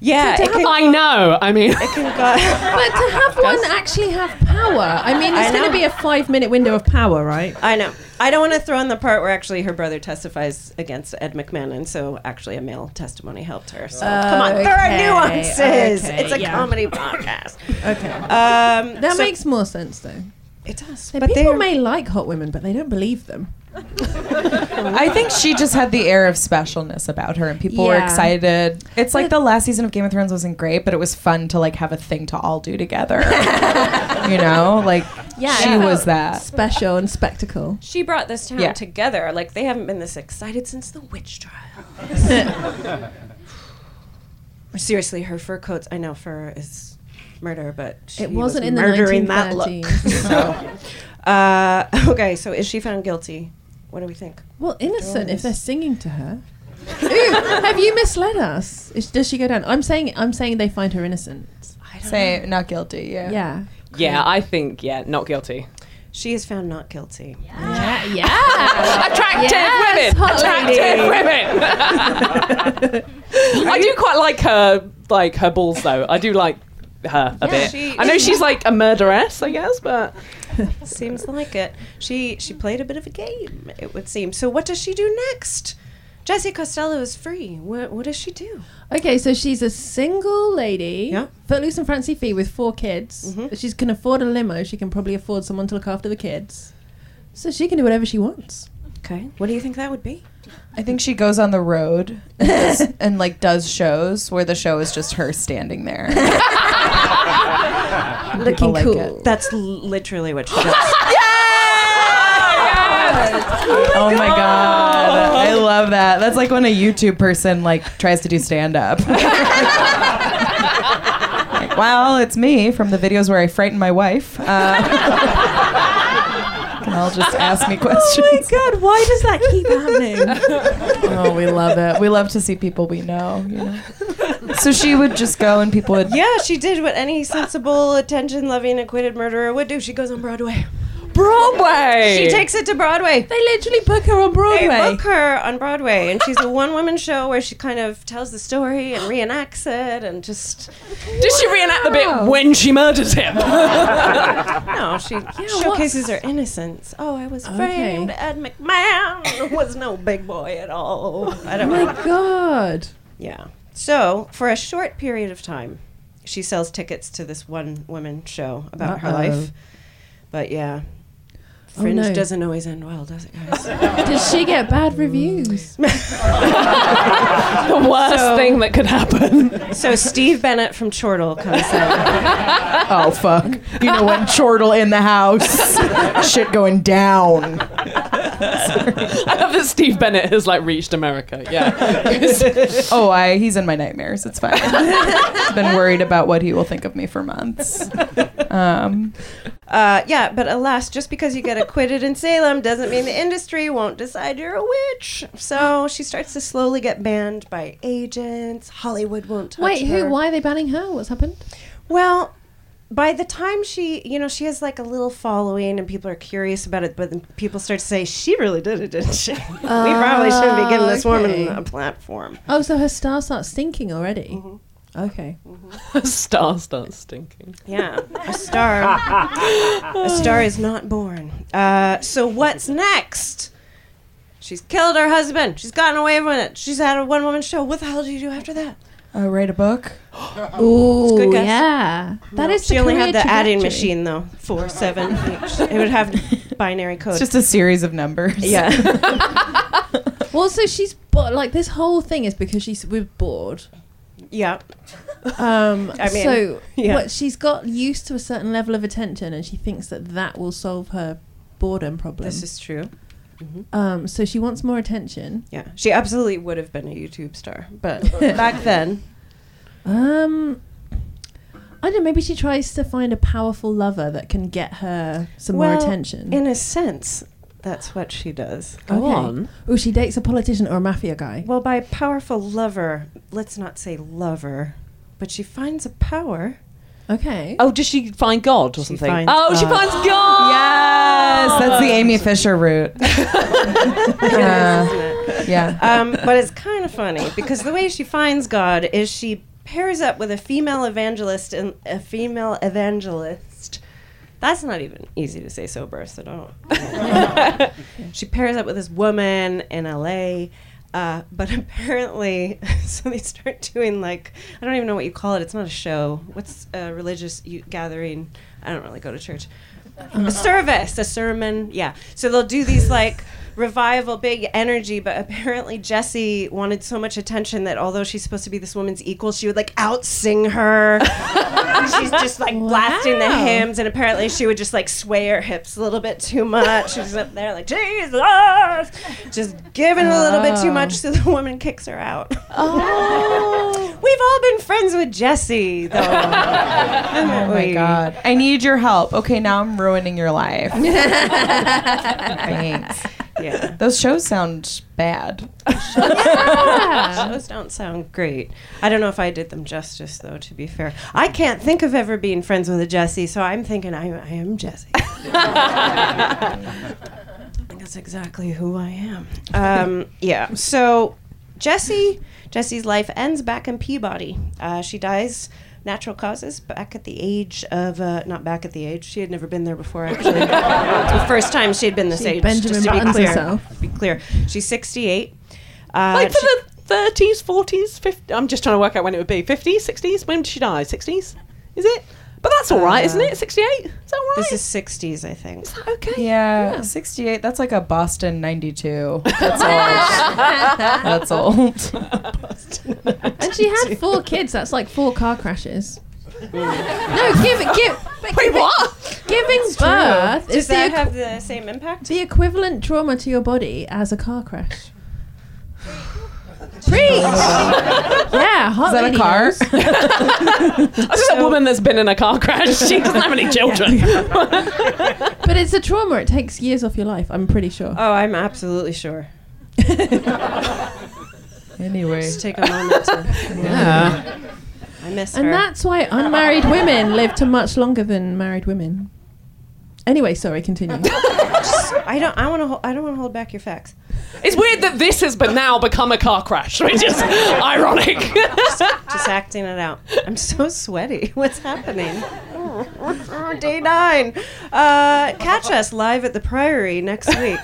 S3: Yeah,
S5: So
S3: it
S5: to
S3: can,
S4: I know. I mean,
S3: it can go. (laughs)
S5: But to have one actually have power, I mean, it's going to be a five minute window of power, right?
S3: I know. I don't want to throw in the part where actually her brother testifies against Ed McMahon, and so actually a male testimony helped her. So come on, there are nuances.
S5: okay,
S3: it's a
S5: yeah.
S3: comedy podcast.
S5: Okay.
S3: Um,
S5: That
S3: so-
S5: makes more sense, though.
S3: it does.
S5: But
S3: But
S5: people
S3: they're
S5: may like hot women, but they don't believe them.
S6: I think she just had the air of specialness about her, and people were
S5: Yeah.
S6: excited. It's like the last season of Game of Thrones wasn't great, but it was fun to like have a thing to all do together. (laughs) you know, like
S5: Yeah,
S6: she
S5: it
S6: was
S5: felt
S6: that.
S5: Special and spectacle.
S3: she brought this town
S6: Yeah.
S3: together. Like they haven't been this excited since the witch trial. (laughs) Seriously, her fur coats. I know fur is murder, but she
S5: It wasn't
S3: was
S5: in the
S3: murdering that look.
S5: 1930s. (laughs)
S3: So, uh, okay, so is she found guilty? What do we think?
S5: Well, innocent if they're singing to her. Ooh, have you misled us? Is, does she go down? I'm saying I'm saying they find her innocent.
S6: i Say not guilty. Yeah.
S5: Yeah.
S4: yeah, I think yeah, not guilty.
S3: She is found not guilty.
S5: Yeah. Yeah. (laughs)
S4: Attractive
S5: Yes,
S4: women.
S5: hot
S4: Attractive women. (laughs) I do quite like her, like her balls though. I do like her a bit.
S3: she-
S4: I know she's like a murderess, I guess, but (laughs)
S3: Seems like it. She she played a bit of a game, it would seem. So what does she do next? Jessie Costello is free. What what does she do?
S5: Okay, so she's a single lady,
S3: Yeah.
S5: footloose and fancy free with four kids.
S3: Mhm.
S5: She can afford a limo. She can probably afford someone to look after the kids. So she can do whatever she wants.
S3: Okay. What do you think that would be?
S6: I think she goes on the road and, does, (laughs) and like does shows where the show is just her standing there. (laughs) (laughs)
S5: Looking
S6: like
S5: cool.
S6: it.
S3: That's literally what she does. (laughs)
S6: oh my god. I love that. That's like when a YouTube person like tries to do stand up. (laughs) like, well, it's me from the videos where I frighten my wife. Uh, can all just ask me questions.
S5: Oh my God, why does that keep happening?
S6: Oh, we love it. We love to see people we know, you know. So she would just go and people would
S3: yeah, she did what any sensible, attention-loving, acquitted murderer would do. She goes on Broadway.
S4: Broadway.
S3: She takes it to Broadway.
S5: They literally book her on Broadway.
S3: They
S5: Broadway.
S3: book her on Broadway, and she's a one-woman show where she kind of tells the story and reenacts it, and just
S4: Does she reenact the bit when she murders him? (laughs)
S3: no, she
S5: what's-
S3: showcases her innocence. Oh, I was framed. Ed McMahon (laughs) was no big boy at all. I don't
S5: Oh
S3: know.
S5: my god.
S3: Yeah. So for a short period of time, she sells tickets to this one woman show about her
S5: Uh-oh.
S3: life. But yeah. Fringe oh,
S5: no.
S3: doesn't always end well, does it, guys? (laughs)
S5: Did she get bad reviews? (laughs)
S4: the worst
S3: So-
S4: thing that could happen.
S3: so Steve Bennett from Chortle comes in.
S6: Oh fuck. You know when chortle in the house. Shit going down. (laughs)
S4: I love that Steve Bennett has like reached America. Yeah. (laughs)
S6: Oh, I he's in my nightmares. It's fine. I've (laughs) been worried about what he will think of me for months. Um,
S3: Uh, yeah, but alas, just because you get acquitted in Salem doesn't mean the industry won't decide you're a witch. So she starts to slowly get banned by agents. Hollywood won't touch
S5: Wait,
S3: her.
S5: who? Why are they banning her? What's happened?
S3: Well, by the time she, you know, she has like a little following and people are curious about it, but then people start to say, she really did it, didn't she? (laughs) we probably shouldn't be giving this
S5: okay.
S3: woman a platform.
S5: Oh, so her star starts stinking already.
S3: Mm-hmm.
S5: Okay.
S4: A star starts stinking.
S3: Yeah, a star. a star is not born. Uh, so what's next? She's killed her husband. She's gotten away with it. She's had a one-woman show. What the hell do you do after that?
S6: Uh, write a book. (gasps)
S5: Ooh,
S3: good guess.
S5: yeah. That is.
S3: She
S5: the
S3: only
S5: career
S3: had the adding
S5: trajectory.
S3: machine though, four seven (laughs) each. It would have binary code.
S6: It's just a series of numbers.
S3: yeah. (laughs) (laughs)
S5: Well, so she's bo- like this whole thing is because she's we're bored.
S3: yeah.
S5: Um,
S3: I mean,
S5: so
S3: yeah.
S5: what she's got used to a certain level of attention, and she thinks that that will solve her boredom problem.
S3: This is true.
S5: Um, so she wants more attention.
S3: Yeah. She absolutely would have been a YouTube star, but (laughs) back then,
S5: Um, I don't know. Maybe she tries to find a powerful lover that can get her some more attention.
S3: in a sense, that's what she does.
S4: Go
S5: Okay.
S4: on.
S5: Oh, she dates a politician or a mafia guy.
S3: Well, by powerful lover, let's not say lover, but she finds a power.
S5: Okay.
S4: Oh, does she find God or
S3: She
S4: something?
S3: finds
S4: oh, she
S3: God.
S4: finds God.
S6: Yes, that's the Amy Fisher route. (laughs) Uh, yeah.
S3: um, but it's kind of funny because the way she finds God is she pairs up with a female evangelist and a female evangelist. That's not even easy to say sober, so don't. (laughs) (laughs) she pairs up with this woman in LA. Uh, but (laughs) apparently, (laughs) so they start doing like I don't even know what you call it. It's not a show. What's a religious gathering? I don't really go to church. A service, a sermon. Yeah. So they'll do these like revival, big energy. But apparently, Jessie wanted so much attention that although she's supposed to be this woman's equal, she would like out sing her. she's just like blasting the hymns, and apparently she would just like sway her hips a little bit too much. She's up there like Jesus, just giving a little bit too oh. much, so the woman kicks her out.
S5: Oh. (laughs)
S3: We've all been friends with Jessie, though. (laughs)
S6: Oh my god. I need your help. Okay, now I'm ruining your life. (laughs) Thanks.
S3: Yeah. (laughs)
S6: Those shows sound bad. (laughs)
S3: Those don't sound great. I don't know if I did them justice, though, to be fair. I can't think of ever being friends with a Jessie, so I'm thinking I, I am Jessie. I think that's exactly who I am. Um, yeah. So Jessie, Jessie's life ends back in Peabody. Uh, she dies natural causes back at the age of uh, not back at the age she had never been there before (laughs) actually the first time she had been this
S5: She
S3: age
S5: Benjamin
S3: just to be clear
S5: herself.
S3: to be clear she's 68 uh,
S4: Like for
S3: she-
S4: the 30s, 40s, 50s. I'm just trying to work out when it would be. 50s, 60s? When did she die? 60s? Is it? But that's all right, isn't it? Uh, 68? Is that all right?
S3: this is 60s i think Is that
S4: okay.
S6: Yeah, 68. That's like a Boston 92. That's (laughs) old. That's (laughs) old.
S5: And she had four (laughs) kids. That's like four car crashes. Hmm. no, give it, give.
S4: Wait,
S5: giving-
S4: what?
S5: Giving birth
S3: does
S5: is the,
S3: that
S5: equi-
S3: have the same impact
S5: the equivalent trauma to your body as a car crash. Preach. (laughs) yeah, hot
S6: Is that a car?
S5: knows.
S4: This is a woman that's been in a car crash. She doesn't have any children.
S5: But it's a trauma. It takes years off your life. I'm pretty sure.
S3: oh i'm absolutely sure (laughs)
S6: Anyway.
S3: just take a moment to
S4: yeah.
S3: i miss
S5: and
S3: her
S5: that's why unmarried women live to much longer than married women. Anyway, sorry, continue. (laughs)
S3: i don't i want to i don't want to hold back your facts
S4: It's weird that this has but now become a car crash, which is (laughs) ironic.
S3: just acting it out i'm so sweaty (laughs) what's happening Day nine. Uh, catch us live at the Priory next week.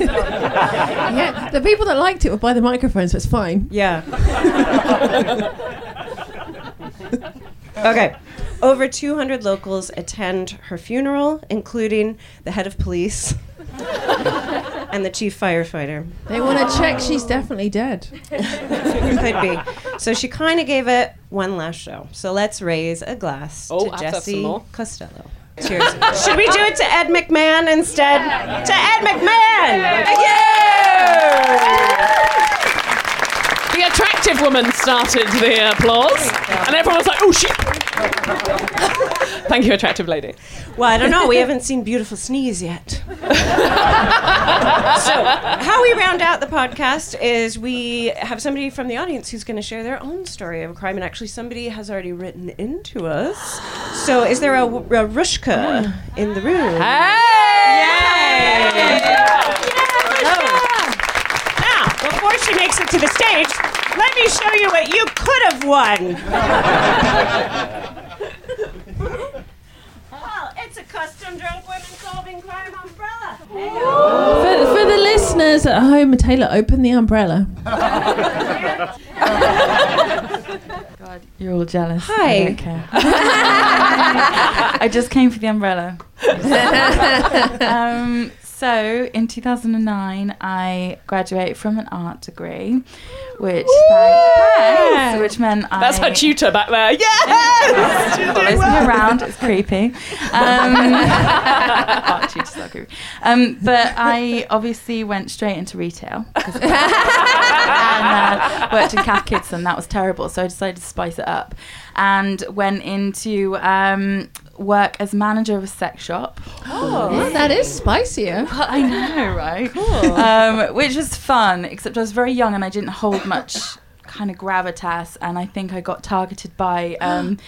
S5: yeah, the people that liked it will buy the microphone, so it's fine.
S3: Yeah. Okay. Over 200 locals attend her funeral, including the head of police and the chief firefighter.
S5: They want to check she's definitely dead.
S3: Could be. So she kind of gave it one last show. So let's raise a glass
S4: Oh,
S3: to
S4: have to have some Jessie.
S3: Costello. Cheers. Should we do it to Ed McMahon instead? To Ed McMahon!
S4: The attractive woman started the applause, and everyone was like, "Oh shit!" (laughs) Thank you, attractive lady.
S3: Well, I don't know. We haven't seen Beautiful Sneeze yet. (laughs) so, how we round out the podcast is we have somebody from the audience who's going to share their own story of a crime, and actually, somebody has already written into us. So, is there a, a Rushka in the room? Now, before she makes it to the stage, let me show you what you could have won. well, it's a custom drunk women solving crime umbrella.
S5: For, for the listeners at home, Taylor, open the umbrella.
S3: God,
S8: God, you're all jealous.
S3: Hi.
S8: I don't care. (laughs) I just came for the umbrella. (laughs) um, so in 2009, I graduated from an art degree, which thanks, which meant I
S4: That's her tutor back there. Yes! She's
S8: follows
S4: doing
S8: me around. It's creepy. (laughs) Um, art tutors are creepy. Um, but I obviously went straight into retail (laughs) and uh, worked in Cath Kids, and that was terrible. So I decided to spice it up and went into um, work as manager of a sex shop. (gasps)
S5: Oh, that is spicier.
S8: I know, right? (laughs) Cool. Um, which was fun, except I was very young and I didn't hold much (laughs) kind of gravitas, and I think I got targeted by (gasps) um,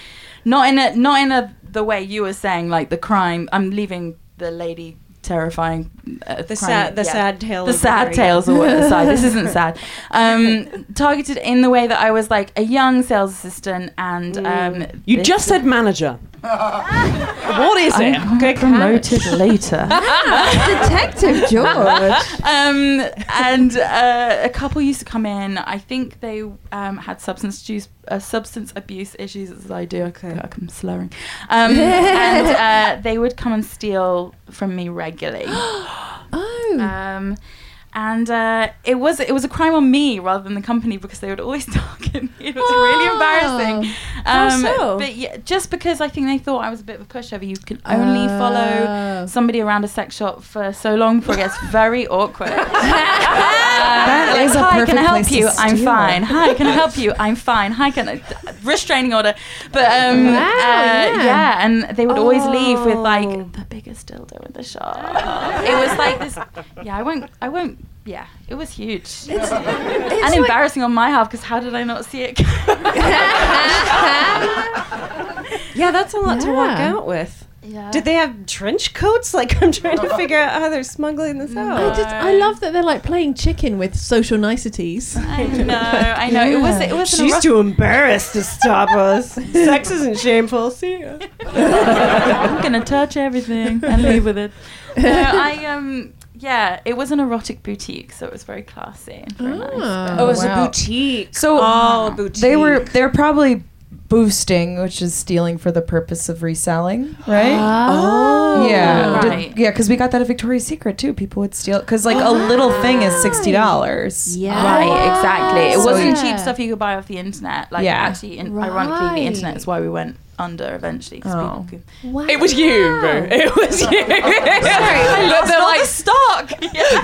S8: not in a not in a the way you were saying, like the crime. I'm leaving the lady terrifying uh,
S3: The
S8: crime-
S3: sad- the sad tale
S8: the sad tales are aside this isn't sad (laughs) um targeted in the way that i was like a young sales assistant and um
S4: You just said manager. (laughs) what is it?
S8: I
S4: it?
S8: got promoted later (laughs)
S5: Detective George. (laughs)
S8: um, and uh, a couple used to come in. I think they um, had substance abuse, uh, substance abuse issues, as I do. Okay, I'm slurring. Um, and uh, they would come and steal from me regularly. (gasps)
S5: Oh.
S8: And uh, it was it was a crime on me rather than the company because they would always (laughs) target me. It was really embarrassing.
S3: How
S8: Um,
S3: so?
S8: But yeah, just because I think they thought I was a bit of a pushover. You can only follow
S5: Oh.
S8: somebody around a sex shop for so long before it gets very awkward. (laughs) (laughs)
S6: That
S8: Like,
S6: is a
S8: Hi, can I help you? I'm fine. Hi, can I help you? I'm fine. Hi, can I? Restraining order. But um,
S5: Wow,
S8: uh,
S5: yeah.
S8: yeah, and they would always leave with
S3: Oh.
S8: like the biggest dildo in the shop. it was like this. Yeah, I won't. I won't. Yeah, it was huge and embarrassing on my half because how did I not see it? (laughs) (laughs)
S3: Yeah, that's a lot to walk out with.
S8: Yeah.
S3: Did they have trench coats? (laughs) Like I'm trying to (laughs) figure out how they're smuggling this out.
S5: I, just, I love that they're like playing chicken with social niceties.
S8: I (laughs) know. I know. It was. It was.
S3: She's
S8: erotic-
S3: too embarrassed to stop us. Sex isn't shameful. See ya.
S8: I'm gonna touch everything and leave with it. No, I um yeah, it was an erotic boutique, so it was very classy and very nice.
S5: Ah.
S8: but-
S6: Oh, it was a
S3: boutique.
S6: So
S3: oh, boutique.
S6: they were they're probably boosting, which is stealing for the purpose of reselling, right? Ah.
S5: Oh.
S6: yeah, Did-
S8: Right.
S6: yeah, because we got that at Victoria's Secret too. People would steal because like a oh, little thing is sixty dollars.
S5: Yeah.
S8: Right, exactly. It
S6: So
S8: wasn't
S5: yeah.
S8: cheap stuff you could buy off the internet. Like,
S6: Yeah.
S8: actually, in, ironically, the internet is why we went under eventually. 'cause
S6: Oh.
S8: people
S5: Wow.
S4: It was you, Boo. It was you. (laughs) Sorry, they're like
S8: stock. (laughs)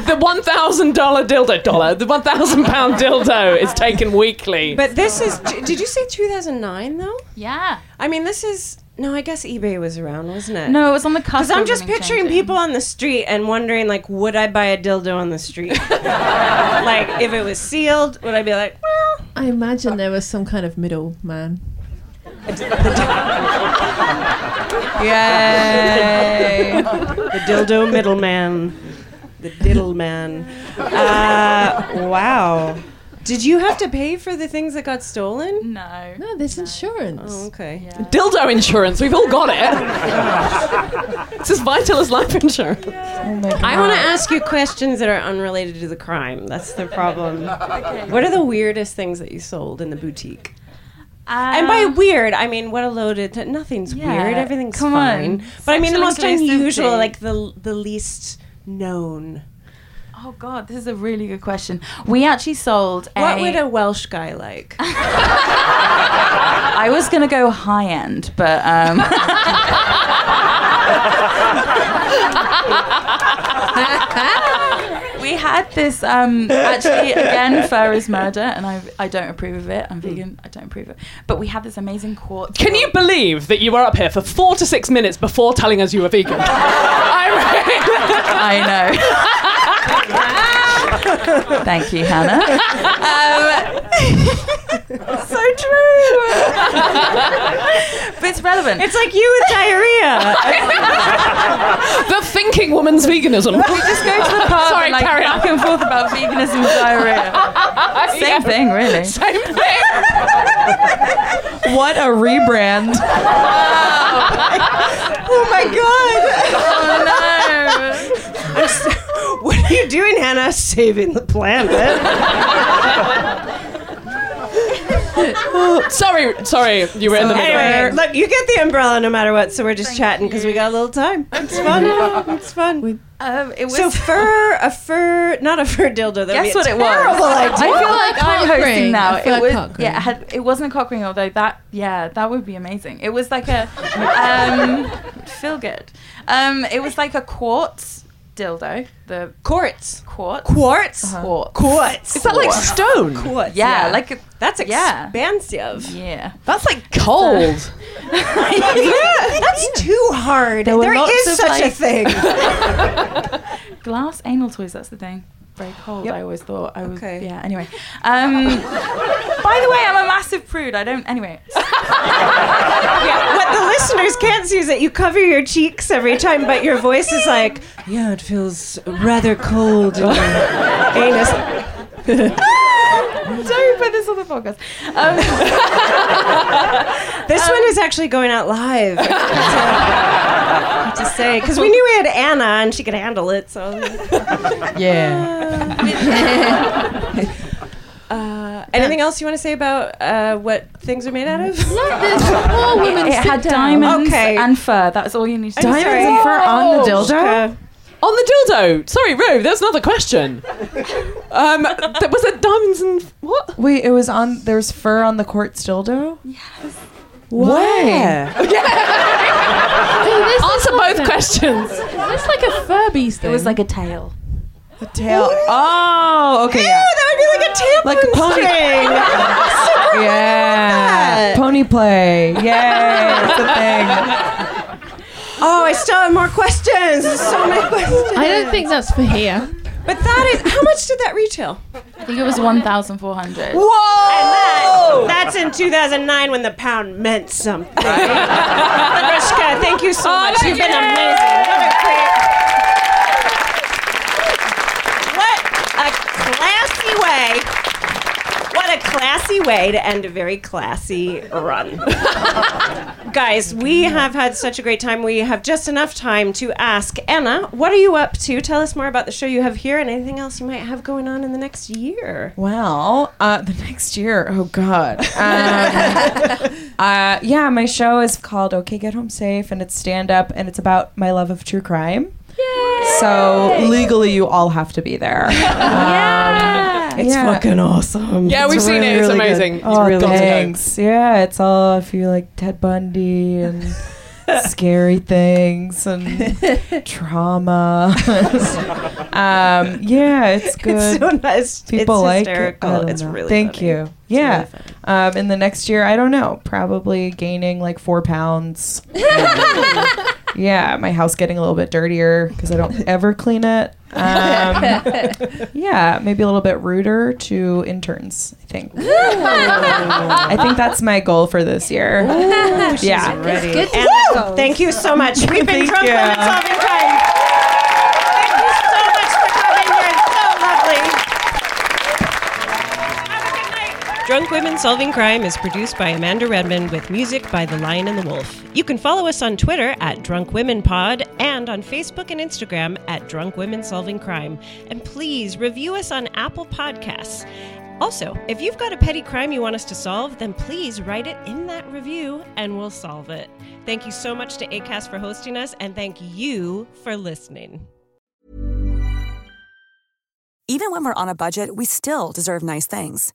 S4: the one thousand dollar dildo dollar, the one thousand pound dildo is taken weekly.
S3: But this is. Did you say 2009 though?
S8: yeah.
S3: I mean, this is. No, I guess eBay was around, wasn't it?
S8: No, it was on the cusp.
S3: Because I'm just picturing
S8: changing.
S3: people on the street and wondering, like, would I buy a dildo on the street? (laughs) like, if it was sealed, would I be like, well,
S5: I imagine there was some kind of middle man.
S6: Yay!
S3: the dildo middleman, the diddle man. Uh, wow. Did you have to pay for the things that got stolen?
S8: No.
S5: No, there's insurance.
S3: Oh, okay.
S4: dildo insurance, we've all got it. it's as vital as life insurance.
S3: I want to ask you questions that are unrelated to the crime. That's the problem. okay. What are the weirdest things that you sold in the boutique? And by weird, I mean what a loaded. Nothing's
S8: yeah,
S3: weird. Everything's
S8: come
S3: fine.
S8: on.
S3: But I mean the most unusual, like the the least known.
S8: Oh God, this is a really good question. We actually sold a.
S3: What would a Welsh guy like? (laughs)
S8: I was gonna go high end, but um, (laughs) (laughs) we had this. Um, actually, again, (laughs) fur is murder, and I I don't approve of it. I'm vegan. I don't approve of it. But we had this amazing court.
S4: Can you believe that you were up here for four to six minutes before telling us you were vegan? (laughs) (laughs) I
S8: I know. (laughs) Thank you, Hannah. Um, (laughs) so true. but it's relevant.
S3: It's like you with diarrhea.
S4: the thinking woman's veganism.
S8: we just go to the pub
S4: Sorry,
S8: and like
S4: carry on.
S8: back and forth about veganism and diarrhea. (laughs) Same
S4: Yeah.
S8: thing, really.
S4: Same thing.
S6: what a rebrand!
S3: oh my god!
S8: Oh no.
S3: What are you doing, Hannah? Saving the planet. (laughs)
S4: Sorry, sorry, you were in the middle.
S3: Anyway, look, you get the umbrella no matter what, so we're just chatting because we got a little time. It's fun. (laughs) It's fun.
S8: Um, it was
S3: So fur, a fur, not a fur dildo. That'd
S8: Guess what it was?
S3: terrible
S8: I feel like I'm
S5: ring,
S8: hosting now. It was
S5: cock
S8: yeah,
S5: ring.
S8: it, had, it wasn't a cock ring, although that yeah, that would be amazing. It was like a (laughs) um, feel good. Um, it was like a quartz dildo. The
S3: Quartz.
S8: quartz.
S3: Quartz.
S8: Quartz.
S3: Quartz.
S4: Is that like stone?
S3: Quartz.
S8: Yeah, like a,
S3: that's
S8: yeah.
S3: expansive.
S8: yeah.
S4: That's like cold. (laughs) (laughs)
S3: yeah, that's too hard.
S8: There were
S3: There
S8: lots
S3: is
S8: of,
S3: such a thing. (laughs)
S8: Glass anal toys. That's the thing. Very cold.
S3: Yep.
S8: I always thought I was.
S3: Okay.
S8: Yeah. Anyway. Um, by the way, I'm a massive prude. I don't. Anyway.
S3: Yeah, what the listeners can't see is that you cover your cheeks every time, but your voice is like, yeah, it feels rather cold in your anus. (laughs)
S8: Don't put this on the podcast. Um, (laughs)
S3: This one is actually going out live. To say, because we (laughs) knew we had Anna and she could handle it. So,
S6: Yeah.
S3: Uh, anything else you want to say about uh, what things are made out of?
S5: Let this poor woman
S8: it had
S5: down.
S8: diamonds
S3: Okay.
S8: and fur. That's all you need to
S3: I'm
S8: know.
S6: Diamonds
S3: sorry.
S6: and fur on the dildo?
S3: Uh,
S4: On the dildo. Sorry, Ro, there's another question. Um, th- was it diamonds and what?
S6: Wait, it was on. There's fur on the quartz dildo.
S3: Where? (laughs)
S5: Oh, this
S4: Answer both
S5: a-
S4: questions.
S5: That's like a Furbies thing.
S8: It was like a tail.
S6: The tail. Oh, okay.
S3: Ew,
S6: Yeah.
S3: that would be like a tampon
S6: Like a pony-
S3: string. (laughs)
S6: Yeah. Pony play. Yay. It's a thing.
S3: Oh, I still have more questions. There's so many questions.
S5: I don't think that's for here.
S3: But that is how much did that retail?
S8: I think it was 1,400.
S3: Whoa! And that's in 2009 when the pound meant something. Lagrishka, thank you so oh, much. You've been amazing. What a great. What a classy way. What a classy way to end a very classy run. (laughs) Guys, we have had such a great time. We have just enough time to ask Anna, what are you up to? Tell us more about the show you have here and anything else you might have going on in the next year.
S6: Well, uh, the next year, oh god, um, (laughs) uh, yeah, my show is called "Okay, Get Home Safe" and it's stand up and it's about my love of true crime. Yay! So legally, you all have to be there. (laughs) Um,
S3: It's
S6: yeah.
S3: fucking awesome.
S4: Yeah, we've seen it. It's
S3: really good.
S4: amazing. It's
S6: Oh,
S4: really got to go.
S6: thanks. Yeah, it's all if you like Ted Bundy and (laughs) scary things and (laughs) trauma. (laughs) um, yeah, it's good.
S3: It's so nice.
S6: People
S3: it's
S6: like
S3: hysterical.
S6: it.
S3: It's
S6: know.
S3: really
S6: Thank
S3: funny.
S6: you. Yeah.
S3: really
S6: um, in the next year, I don't know. Probably gaining like four pounds. Yeah, my house getting a little bit dirtier because I don't ever clean it. Um, (laughs) yeah, maybe a little bit ruder to interns. I think. I think that's my goal for this year. yeah.
S3: Ready.
S5: good to
S3: Anna, thank you so much. We've been
S6: Thank
S3: drunk
S6: you.
S3: women solving crime. Drunk Women Solving Crime is produced by Amanda Redmond with music by The Lion and the Wolf. You can follow us on Twitter at Drunk Women Pod and on Facebook and Instagram at Drunk Women Solving Crime. And please review us on Apple Podcasts. Also, if you've got a petty crime you want us to solve, then please write it in that review and we'll solve it. Thank you so much to ACAST for hosting us, and thank you for listening.
S9: Even when we're on a budget, we still deserve nice things.